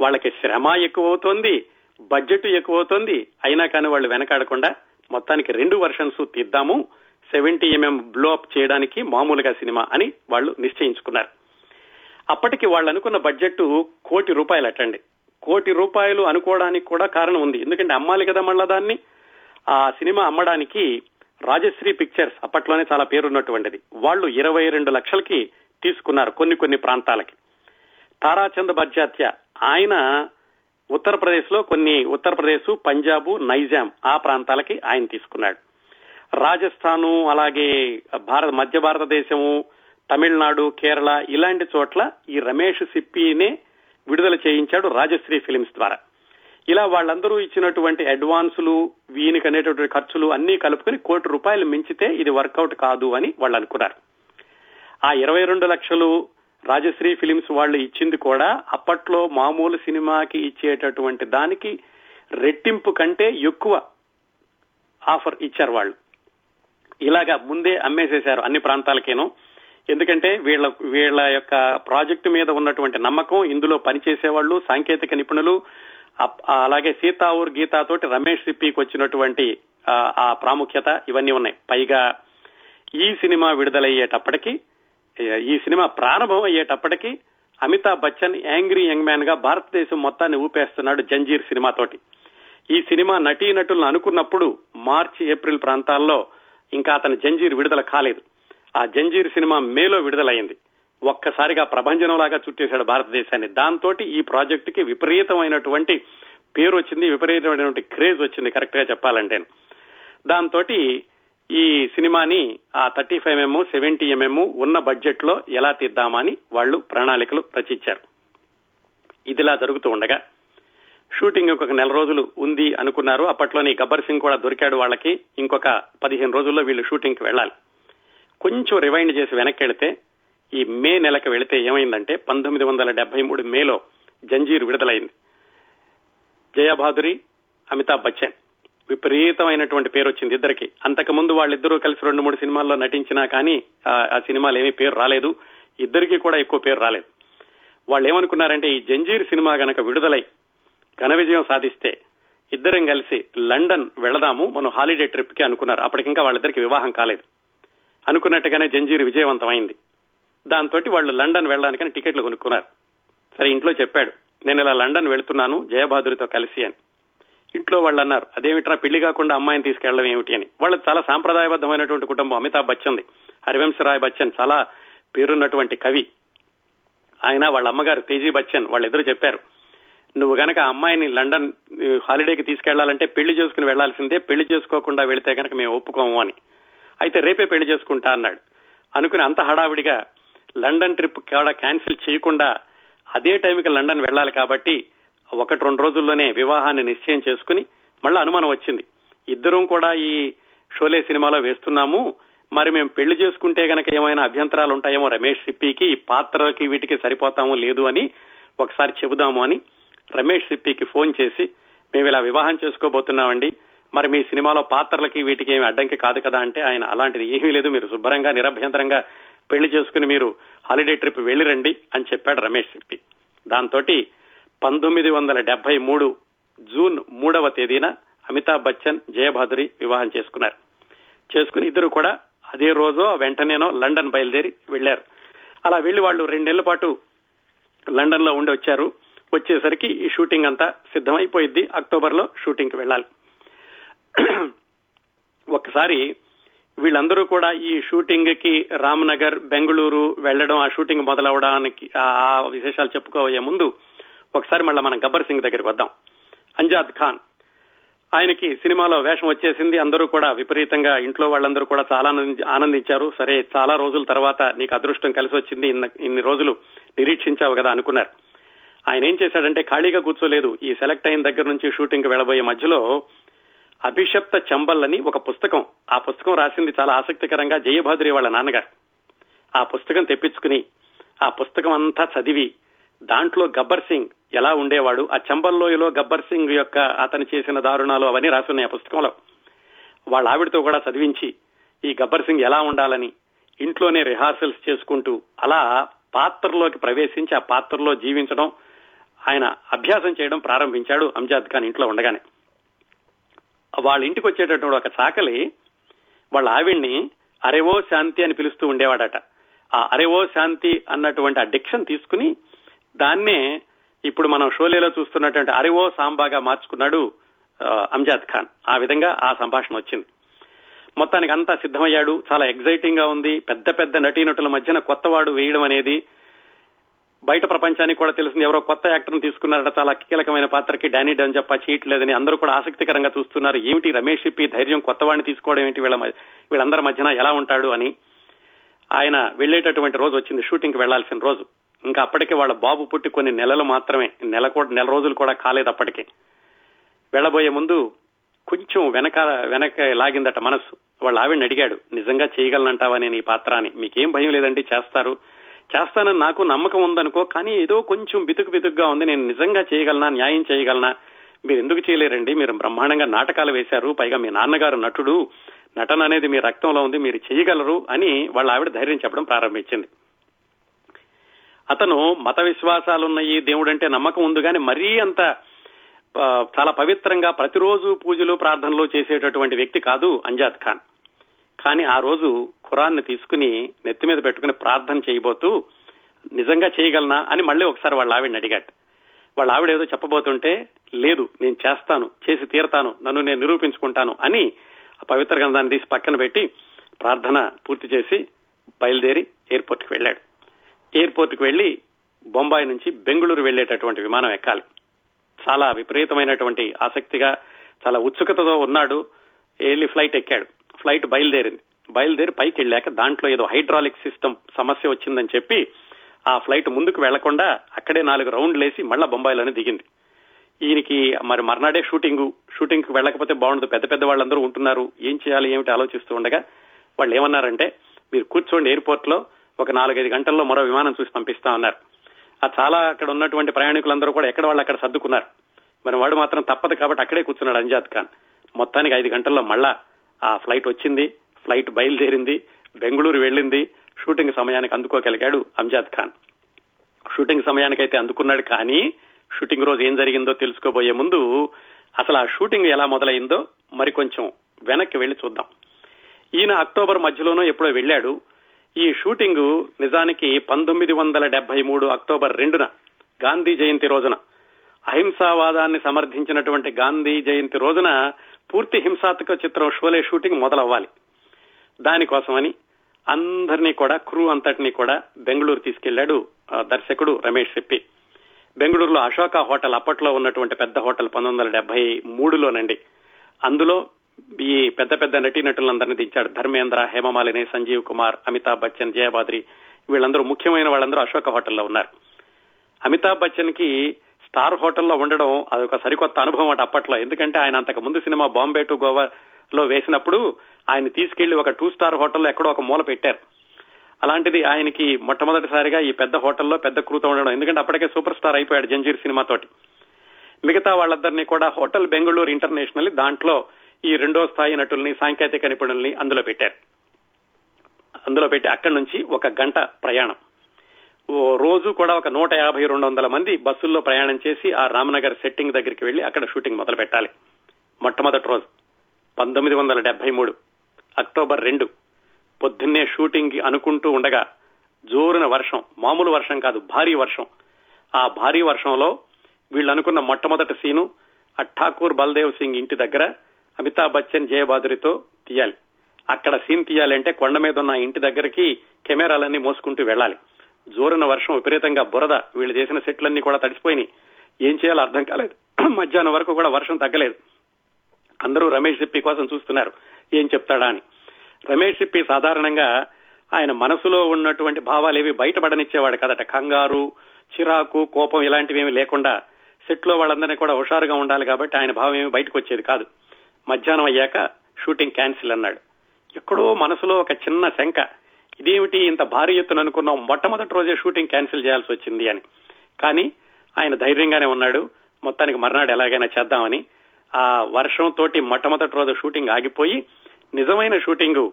Speaker 1: వాళ్ళకి శ్రమ ఎక్కువ అవుతోంది బడ్జెట్ ఎక్కువ అవుతోంది అయినా కానీ వాళ్ళు వెనకాడకుండా మొత్తానికి రెండు వర్షన్స్ తీద్దాము. సెవెంటీ ఎంఎం బ్లో అప్ చేయడానికి మామూలుగా సినిమా అని వాళ్ళు నిశ్చయించుకున్నారు. అప్పటికి వాళ్ళు అనుకున్న బడ్జెట్ కోటి రూపాయలు అటండి కోటి రూపాయలు అనుకోవడానికి కూడా కారణం ఉంది. ఎందుకంటే అమ్మాలి కదా మళ్ళా దాన్ని. ఆ సినిమా అమ్మడానికి రాజశ్రీ పిక్చర్స్ అప్పట్లోనే చాలా పేరున్నటువంటిది. వాళ్ళు ఇరవై రెండు లక్షలకి తీసుకున్నారు కొన్ని కొన్ని ప్రాంతాలకి. తారాచంద్ బర్జాత్య ఆయన ఉత్తరప్రదేశ్లో కొన్ని ఉత్తరప్రదేశ్ పంజాబ్ నైజాం ఆ ప్రాంతాలకి ఆయన తీసుకున్నాడు. రాజస్థాను అలాగే భారత మధ్య భారతదేశము తమిళనాడు కేరళ ఇలాంటి చోట్ల ఈ రమేష్ సిప్పినే విడుదల చేయించాడు రాజశ్రీ ఫిలిమ్స్ ద్వారా. ఇలా వాళ్ళందరూ ఇచ్చినటువంటి అడ్వాన్సులు వీనికి అనేటటువంటి ఖర్చులు అన్ని కలుపుకొని కోటి రూపాయలు మించితే ఇది వర్కౌట్ కాదు అని వాళ్ళు అనుకున్నారు. ఆ ఇరవై రెండు లక్షలు రాజశ్రీ ఫిలిమ్స్ వాళ్ళు ఇచ్చింది కూడా అప్పట్లో మామూలు సినిమాకి ఇచ్చేటటువంటి దానికి రెట్టింపు కంటే ఎక్కువ ఆఫర్ ఇచ్చారు వాళ్ళు. ఇలాగా ముందే అమ్మేసేశారు అన్ని ప్రాంతాలకేను. ఎందుకంటే వీళ్ళ వీళ్ళ యొక్క ప్రాజెక్టు మీద ఉన్నటువంటి నమ్మకం ఇందులో పనిచేసే వాళ్ళు సాంకేతిక నిపుణులు అలాగే సీతావూర్ గీతాతోటి రమేష్ సిప్పికి వచ్చినటువంటి ఆ ప్రాముఖ్యత ఇవన్నీ ఉన్నాయి. పైగా ఈ సినిమా విడుదలయ్యేటప్పటికి ఈ సినిమా ప్రారంభం అయ్యేటప్పటికి అమితాబ్ బచ్చన్ యాంగ్రీ యంగ్ మ్యాన్గా భారతదేశం మొత్తాన్ని ఊపేస్తున్నాడు జంజీర్ సినిమాతోటి. ఈ సినిమా నటీనటులను అనుకున్నప్పుడు మార్చి ఏప్రిల్ ప్రాంతాల్లో ఇంకా అతని జంజీర్ విడుదల కాలేదు. ఆ జంజీర్ సినిమా మేలో విడుదలైంది ఒక్కసారిగా ప్రభంజనంలాగా చుట్టేశాడు భారతదేశాన్ని. దాంతో ఈ ప్రాజెక్టుకి విపరీతమైనటువంటి పేరు వచ్చింది విపరీతమైనటువంటి క్రేజ్ వచ్చింది కరెక్ట్గా చెప్పాలంటే. దాంతో ఈ సినిమాని ఆ thirty five M M seventy M M ఉన్న బడ్జెట్లో ఎలా తీద్దామని వాళ్ళు ప్రణాళికలు రచించారు. ఇదిలా జరుగుతూ ఉండగా షూటింగ్ ఇంకొక నెల రోజులు ఉంది అనుకున్నారు. అప్పట్లోనే గబ్బర్ సింగ్ కూడా దొరికాడు వాళ్ళకి. ఇంకొక పదిహేను రోజుల్లో వీళ్ళు షూటింగ్కి వెళ్ళాలి. కొంచెం రివైండ్ చేసి వెనక్కి వెళితే ఈ మే నెలకు వెళితే ఏమైందంటే పంతొమ్మిది వందల డెబ్బై మూడు మేలో జంజీర్ విడుదలైంది. జయబాదురి అమితాబ్ బచ్చన్. విపరీతమైనటువంటి పేరు వచ్చింది ఇద్దరికి. అంతకు ముందు వాళ్ళిద్దరూ కలిసి రెండు మూడు సినిమాల్లో నటించినా కానీ ఆ సినిమాలు ఏమీ పేరు రాలేదు. ఇద్దరికి కూడా ఎక్కువ పేరు రాలేదు. వాళ్ళు ఏమనుకున్నారంటే ఈ జంజీర్ సినిమా గనక విడుదలై ఘన విజయం సాధిస్తే ఇద్దరం కలిసి లండన్ వెళదాము. మనం హాలిడే ట్రిప్కి అనుకున్నారు అప్పటికింకా వాళ్ళిద్దరికి వివాహం కాలేదు. అనుకున్నట్టుగానే జంజీర్ విజయవంతమైంది. దాంతో వాళ్ళు లండన్ వెళ్ళడానికని టికెట్లు కొనుక్కున్నారు. సరే ఇంట్లో చెప్పాడు. నేను ఇలా లండన్ వెళ్తున్నాను జయబాదురితో కలిసి అని. ఇంట్లో వాళ్ళు అన్నారు అదేమిట్రా పెళ్ళి కాకుండా అమ్మాయిని తీసుకెళ్ళడం ఏమిటి అని. వాళ్ళు చాలా సాంప్రదాయబద్ధమైనటువంటి కుటుంబం. అమితాబ్ బచ్చన్ది హరివంశరాయ్ బచ్చన్ చాలా పేరున్నటువంటి కవి. ఆయన వాళ్ళ అమ్మగారు తేజీ బచ్చన్ వాళ్ళిద్దరూ చెప్పారు నువ్వు గనక అమ్మాయిని లండన్ హాలిడేకి తీసుకెళ్ళాలంటే పెళ్ళి చేసుకుని వెళ్ళాల్సిందే. పెళ్ళి చేసుకోకుండా వెళితే గనక మేము ఒప్పుకోము అని. అయితే రేపే పెళ్ళి చేసుకుంటా అన్నాడు. అనుకుని అంత హడావిడిగా లండన్ ట్రిప్ కూడా క్యాన్సిల్ చేయకుండా అదే టైంకి లండన్ వెళ్ళాలి కాబట్టి ఒకటి రెండు రోజుల్లోనే వివాహాన్ని నిశ్చయం చేసుకుని మళ్ళీ అనుమానం వచ్చింది. ఇద్దరం కూడా ఈ షోలే సినిమాలో వేస్తున్నాము. మరి మేము పెళ్ళి చేసుకుంటే గనక ఏమైనా అభ్యంతరాలు ఉంటాయేమో రమేష్ సిప్పికి ఈ పాత్రకి వీటికి సరిపోతాము లేదు అని ఒకసారి చెబుదాము అని రమేష్ సిప్పికి ఫోన్ చేసి మేము ఇలా వివాహం చేసుకోబోతున్నామండి. మరి మీ సినిమాలో పాత్రలకి వీటికి ఏమి అడ్డంకి కాదు కదా అంటే ఆయన అలాంటిది ఏమీ లేదు. మీరు శుభ్రంగా నిరభ్యంతరంగా పెళ్ళి చేసుకుని మీరు హాలిడే ట్రిప్ వెళ్ళిరండి అని చెప్పాడు రమేష్ సిప్పి. దాంతో పంతొమ్మిది వందల డెబ్బై మూడు జూన్ మూడవ తేదీన అమితాబ్ బచ్చన్ జయభాదురి వివాహం చేసుకున్నారు. చేసుకుని ఇద్దరు కూడా అదే రోజు వెంటనేనో లండన్ బయలుదేరి వెళ్ళారు అలా వెళ్ళి వాళ్ళు రెండేళ్ళ పాటు లండన్లో ఉండి వచ్చారు. వచ్చేసరికి ఈ షూటింగ్ అంతా సిద్ధమైపోయింది అక్టోబర్లో షూటింగ్కి వెళ్ళాలి. ఒకసారి వీళ్ళందరూ కూడా ఈ షూటింగ్కి రామ్నగర్ బెంగళూరు వెళ్ళడం ఆ షూటింగ్ మొదలవడానికి ఆ విశేషాలు చెప్పుకోబోయే ముందు ఒకసారి మళ్ళీ మనం గబ్బర్ సింగ్ దగ్గరికి వద్దాం. అంజాద్ ఖాన్. ఆయనకి సినిమాలో వేషం వచ్చేసింది. అందరూ కూడా విపరీతంగా ఇంట్లో వాళ్ళందరూ కూడా చాలా ఆనందించారు. సరే చాలా రోజుల తర్వాత నీకు అదృష్టం కలిసి వచ్చింది ఇన్ని రోజులు నిరీక్షించావు కదా అనుకున్నారు. ఆయన ఏం చేశాడంటే ఖాళీగా కూర్చోలేదు. ఈ సెలెక్ట్ అయిన దగ్గర నుంచి షూటింగ్ వెళ్ళబోయే మధ్యలో అభిషప్త చంబల్ అని ఒక పుస్తకం ఆ పుస్తకం రాసింది చాలా ఆసక్తికరంగా జయభాద్రి వాళ్ళ నాన్నగారు. ఆ పుస్తకం తెప్పించుకుని ఆ పుస్తకం అంతా చదివి దాంట్లో గబ్బర్ సింగ్ ఎలా ఉండేవాడు ఆ చంబల్లోయలో గబ్బర్ సింగ్ యొక్క అతను చేసిన దారుణాలు అవన్నీ రాసున్నాయి ఆ పుస్తకంలో. వాళ్ళ ఆవిడతో కూడా చదివించి ఈ గబ్బర్ సింగ్ ఎలా ఉండాలని ఇంట్లోనే రిహార్సల్స్ చేసుకుంటూ అలా పాత్రలోకి ప్రవేశించి ఆ పాత్రలో జీవించడం ఆయన అభ్యాసం చేయడం ప్రారంభించాడు అంజాద్ ఖాన్ ఇంట్లో ఉండగానే. వాళ్ళ ఇంటికి వచ్చేటటువంటి ఒక చాకలి వాళ్ళ ఆవిడ్ని అరేవో శాంతి అని పిలుస్తూ ఉండేవాడట. ఆ అరేవో శాంతి అన్నటువంటి ఆ డిక్షన్ తీసుకుని దాన్నే ఇప్పుడు మనం షోలేలో చూస్తున్నటువంటి అరివో సాంబాగా మార్చుకున్నాడు అంజాద్ ఖాన్. ఆ విధంగా ఆ సంభాషణ వచ్చింది. మొత్తానికి అంతా సిద్ధమయ్యాడు. చాలా ఎగ్జైటింగ్గా ఉంది. పెద్ద పెద్ద నటీనటుల మధ్యన కొత్తవాడు వేయడం అనేది బయట ప్రపంచానికి కూడా తెలిసింది ఎవరో కొత్త యాక్టర్ తీసుకున్నారట. చాలా కీలకమైన పాత్రకి డానీ డన్ చెప్ప చేయట్లేదని అందరూ కూడా ఆసక్తికరంగా చూస్తున్నారు. ఏమిటి రమేష్ చెప్పి ధైర్యం కొత్తవాడిని తీసుకోవడం ఏంటి? వీళ్ళ వీళ్ళందరి మధ్యన ఎలా ఉంటాడు అని ఆయన వెళ్ళేటటువంటి రోజు వచ్చింది. షూటింగ్కి వెళ్ళాల్సిన రోజు. ఇంకా అప్పటికే వాళ్ళ బాబు పుట్టి కొన్ని నెలలు మాత్రమే నెల కూడా నెల రోజులు కూడా కాలేదు అప్పటికే. వెళ్ళబోయే ముందు కొంచెం వెనక వెనక లాగిందట మనసు. వాళ్ళ ఆవిడని అడిగాడు నిజంగా చేయగలనంటావా నేను ఈ పాత్ర అని మీకేం భయం లేదండి? చేస్తారు. చేస్తానని నాకు నమ్మకం ఉందనుకో కానీ ఏదో కొంచెం బితుకు బితుకుగా ఉంది నేను నిజంగా చేయగలనా న్యాయం చేయగలనా? మీరు ఎందుకు చేయలేరండి? మీరు బ్రహ్మాండంగా నాటకాలు వేశారు పైగా మీ నాన్నగారు నటుడు నటన అనేది మీ రక్తంలో ఉంది మీరు చేయగలరు అని వాళ్ళ ఆవిడ ధైర్యం చెప్పడం ప్రారంభించింది. అతను మత విశ్వాసాలున్నాయి దేవుడు అంటే నమ్మకం ఉంది కానీ మరీ అంత చాలా పవిత్రంగా ప్రతిరోజు పూజలు ప్రార్థనలు చేసేటటువంటి వ్యక్తి కాదు అంజాద్ ఖాన్. కానీ ఆ రోజు ఖురాన్ని తీసుకుని నెత్తి మీద పెట్టుకుని ప్రార్థన చేయబోతూ నిజంగా చేయగలనా అని మళ్ళీ ఒకసారి వాళ్ళ ఆవిడని అడిగాడు వాళ్ళ ఆవిడ ఏదో చెప్పబోతుంటే లేదు నేను చేస్తాను చేసి తీరతాను నన్ను నేను నిరూపించుకుంటాను అని ఆ పవిత్ర గ్రంథాన్ని తీసి పక్కన పెట్టి ప్రార్థన పూర్తి చేసి బయలుదేరి ఎయిర్పోర్ట్కి వెళ్ళాడు. ఎయిర్పోర్ట్కి వెళ్ళి బొంబాయి నుంచి బెంగళూరు వెళ్ళేటటువంటి విమానం ఎక్కాలి. చాలా విపరీతమైనటువంటి ఆసక్తిగా చాలా ఉత్సుకతతో ఉన్నాడు. ఎయిర్లీ ఫ్లైట్ ఎక్కాడు. ఫ్లైట్ బయలుదేరింది. బయలుదేరి పైకి వెళ్ళాక దాంట్లో ఏదో హైడ్రాలిక్ సిస్టమ్ సమస్య వచ్చిందని చెప్పి ఆ ఫ్లైట్ ముందుకు వెళ్ళకుండా అక్కడే నాలుగు రౌండ్లు వేసి మళ్ళా బొంబాయిలోనే దిగింది. ఈయనకి మరి మర్నాడే షూటింగ్ షూటింగ్కు వెళ్ళకపోతే బాగుండదు. పెద్ద పెద్ద వాళ్ళందరూ ఉంటున్నారు. ఏం చేయాలి ఏమిటి ఆలోచిస్తూ ఉండగా వాళ్ళు ఏమన్నారంటే మీరు కూర్చోండి ఎయిర్పోర్ట్లో ఒక నాలుగైదు గంటల్లో మరో విమానం చూసి పంపిస్తా ఉన్నారు ఆ చాలా అక్కడ ఉన్నటువంటి ప్రయాణికులందరూ కూడా ఎక్కడ వాళ్ళు అక్కడ సర్దుకున్నారు. మరి వాడు మాత్రం తప్పదు కాబట్టి అక్కడే కూర్చున్నాడు అంజాద్ ఖాన్. మొత్తానికి ఐదు గంటల్లో మళ్ళా ఆ ఫ్లైట్ వచ్చింది ఫ్లైట్ బయలుదేరింది బెంగళూరు వెళ్ళింది షూటింగ్ సమయానికి అందుకోగలిగాడు అంజాద్ ఖాన్. షూటింగ్ సమయానికి అయితే అందుకున్నాడు కానీ షూటింగ్ రోజు ఏం జరిగిందో తెలుసుకోబోయే ముందు అసలు ఆ షూటింగ్ ఎలా మొదలైందో మరి కొంచెం వెనక్కి వెళ్ళి చూద్దాం. ఈయన అక్టోబర్ మధ్యలోనూ ఎప్పుడో వెళ్ళాడు. ఈ షూటింగ్ నిజానికి పంతొమ్మిది వందల డెబ్బై మూడు అక్టోబర్ రెండున గాంధీ జయంతి రోజున. అహింసావాదాన్ని సమర్థించినటువంటి గాంధీ జయంతి రోజున పూర్తి హింసాత్మక చిత్రం షోలే షూటింగ్ మొదలవ్వాలి. దానికోసమని అందరినీ కూడా క్రూ అంతటినీ కూడా బెంగళూరు తీసుకెళ్ళాడు దర్శకుడు రమేష్ సిప్పి బెంగళూరులో అశోక హోటల్ అప్పట్లో ఉన్నటువంటి పెద్ద హోటల్ పంతొమ్మిది వందల డెబ్బై మూడులోనండి. అందులో ఈ పెద్ద పెద్ద నటీనటులందరినీ దించాడు ధర్మేంద్ర హేమమాలిని సంజీవ్ కుమార్ అమితాబ్ బచ్చన్ జయబాద్రి. వీళ్ళందరూ ముఖ్యమైన వాళ్ళందరూ అశోక హోటల్లో ఉన్నారు. అమితాబ్ బచ్చన్కి స్టార్ హోటల్లో ఉండడం అదొక సరికొత్త అనుభవం అట అప్పట్లో. ఎందుకంటే ఆయన అంతకు ముందు సినిమా బాంబే టు గోవాలో వేసినప్పుడు ఆయన తీసుకెళ్ళి ఒక టూ స్టార్ హోటల్లో ఎక్కడో ఒక మూల పెట్టారు. అలాంటిది ఆయనకి మొట్టమొదటిసారిగా ఈ పెద్ద హోటల్లో పెద్ద క్రూతో ఉండడం. ఎందుకంటే అప్పటికే సూపర్ స్టార్ అయిపోయాడు జంజీర్ సినిమాతోటి మిగతా వాళ్ళందరినీ కూడా హోటల్ బెంగళూరు ఇంటర్నేషనల్ దాంట్లో ఈ రెండో స్థాయి నటుల్ని సాంకేతిక నిపుణుల్ని అందులో పెట్టారు. అందులో పెట్టి అక్కడి నుంచి ఒక గంట ప్రయాణం. రోజు కూడా ఒక నూట యాభై రెండు వందల మంది బస్సుల్లో ప్రయాణం చేసి ఆ రామనగర్ సెట్టింగ్ దగ్గరికి వెళ్ళి అక్కడ షూటింగ్ మొదలు పెట్టాలి మొట్టమొదటి రోజు పంతొమ్మిది వందల డెబ్బై మూడు అక్టోబర్ రెండు. పొద్దున్నే షూటింగ్ అనుకుంటూ ఉండగా జోరున వర్షం మామూలు వర్షం కాదు భారీ వర్షం. ఆ భారీ వర్షంలో వీళ్ళు అనుకున్న మొట్టమొదటి సీను అఠాకూర్ ఠాకూర్ బల్దేవ్ సింగ్ ఇంటి దగ్గర అమితాబ్ బచ్చన్ జయబాదురితో తీయాలి. అక్కడ సీన్ తీయాలంటే కొండ మీద ఉన్న ఇంటి దగ్గరికి కెమెరాలన్నీ మోసుకుంటూ వెళ్ళాలి. జోరున వర్షం విపరీతంగా బురద వీళ్ళు చేసిన సెట్లన్నీ కూడా తడిసిపోయినాయి. ఏం చేయాలో అర్థం కాలేదు. మధ్యాహ్నం వరకు కూడా వర్షం తగ్గలేదు. అందరూ రమేష్ సిప్పి కోసం చూస్తున్నారు. ఏం చెప్తాడా అని. రమేష్ సిప్పి సాధారణంగా ఆయన మనసులో ఉన్నటువంటి భావాలు బయటపడనిచ్చేవాడు కదట. కంగారు చిరాకు కోపం ఇలాంటివి ఏమి లేకుండా సెట్లో వాళ్ళందరినీ కూడా హుషారుగా ఉండాలి కాబట్టి ఆయన భావం ఏమి బయటకు వచ్చేది కాదు. మధ్యాహ్నం అయ్యాక షూటింగ్ క్యాన్సిల్ అన్నాడు. ఎక్కడో మనసులో ఒక చిన్న శంక. ఇదేమిటి ఇంత భారీ ఎత్తున అనుకున్నాం? మొట్టమొదటి రోజే షూటింగ్ క్యాన్సిల్ చేయాల్సి వచ్చింది అని. కానీ ఆయన ధైర్యంగానే ఉన్నాడు. మొత్తానికి మర్నాడు ఎలాగైనా చేద్దామని. ఆ వర్షం తోటి మొట్టమొదటి రోజు షూటింగ్ ఆగిపోయి నిజమైన షూటింగ్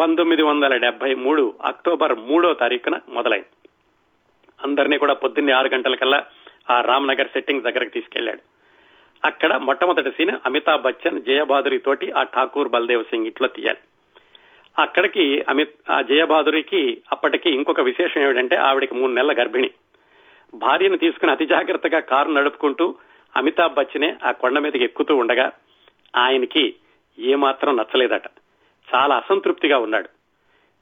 Speaker 1: పంతొమ్మిది వందల డెబ్బై మూడు అక్టోబర్ మూడో తారీఖున మొదలైంది. అందరినీ కూడా పొద్దున్నే ఆరు గంటలకల్లా ఆ రామ్నగర్ సెట్టింగ్ దగ్గరకు తీసుకెళ్ళాడు అక్కడ మొట్టమొదటి సీన్ అమితాబ్ బచ్చన్ జయబాదురి తోటి ఆ ఠాకూర్ బల్దేవ్ సింగ్ ఇట్లో తీయాలి. అక్కడికి అమిత్ ఆ జయబాదురికి అప్పటికి ఇంకొక విశేషం ఏమిటంటే ఆవిడకి మూడు నెలల గర్భిణి. భార్యను తీసుకుని అతి జాగ్రత్తగా కారు నడుపుకుంటూ అమితాబ్ బచ్చనే ఆ కొండ మీదకి ఎక్కుతూ ఉండగా ఆయనకి ఏమాత్రం నచ్చలేదట. చాలా అసంతృప్తిగా ఉన్నాడు.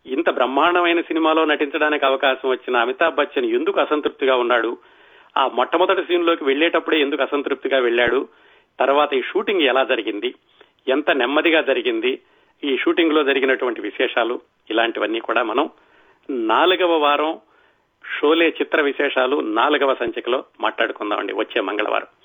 Speaker 1: ఇంత బ్రహ్మాండమైన సినిమాలో నటించడానికి అవకాశం వచ్చిన అమితాబ్ బచ్చన్ ఎందుకు అసంతృప్తిగా ఉన్నాడు? ఆ మొట్టమొదటి సీన్లోకి వెళ్ళేటప్పుడే ఎందుకు అసంతృప్తిగా వెళ్ళాడు? తర్వాత ఈ షూటింగ్ ఎలా జరిగింది? ఎంత నెమ్మదిగా జరిగింది? ఈ షూటింగ్లో జరిగినటువంటి విశేషాలు ఇలాంటివన్నీ కూడా మనం నాలుగవ వారం షోలే చిత్ర విశేషాలు నాలుగవ సంచికలో మాట్లాడుకుందామండి. వచ్చే మంగళవారం.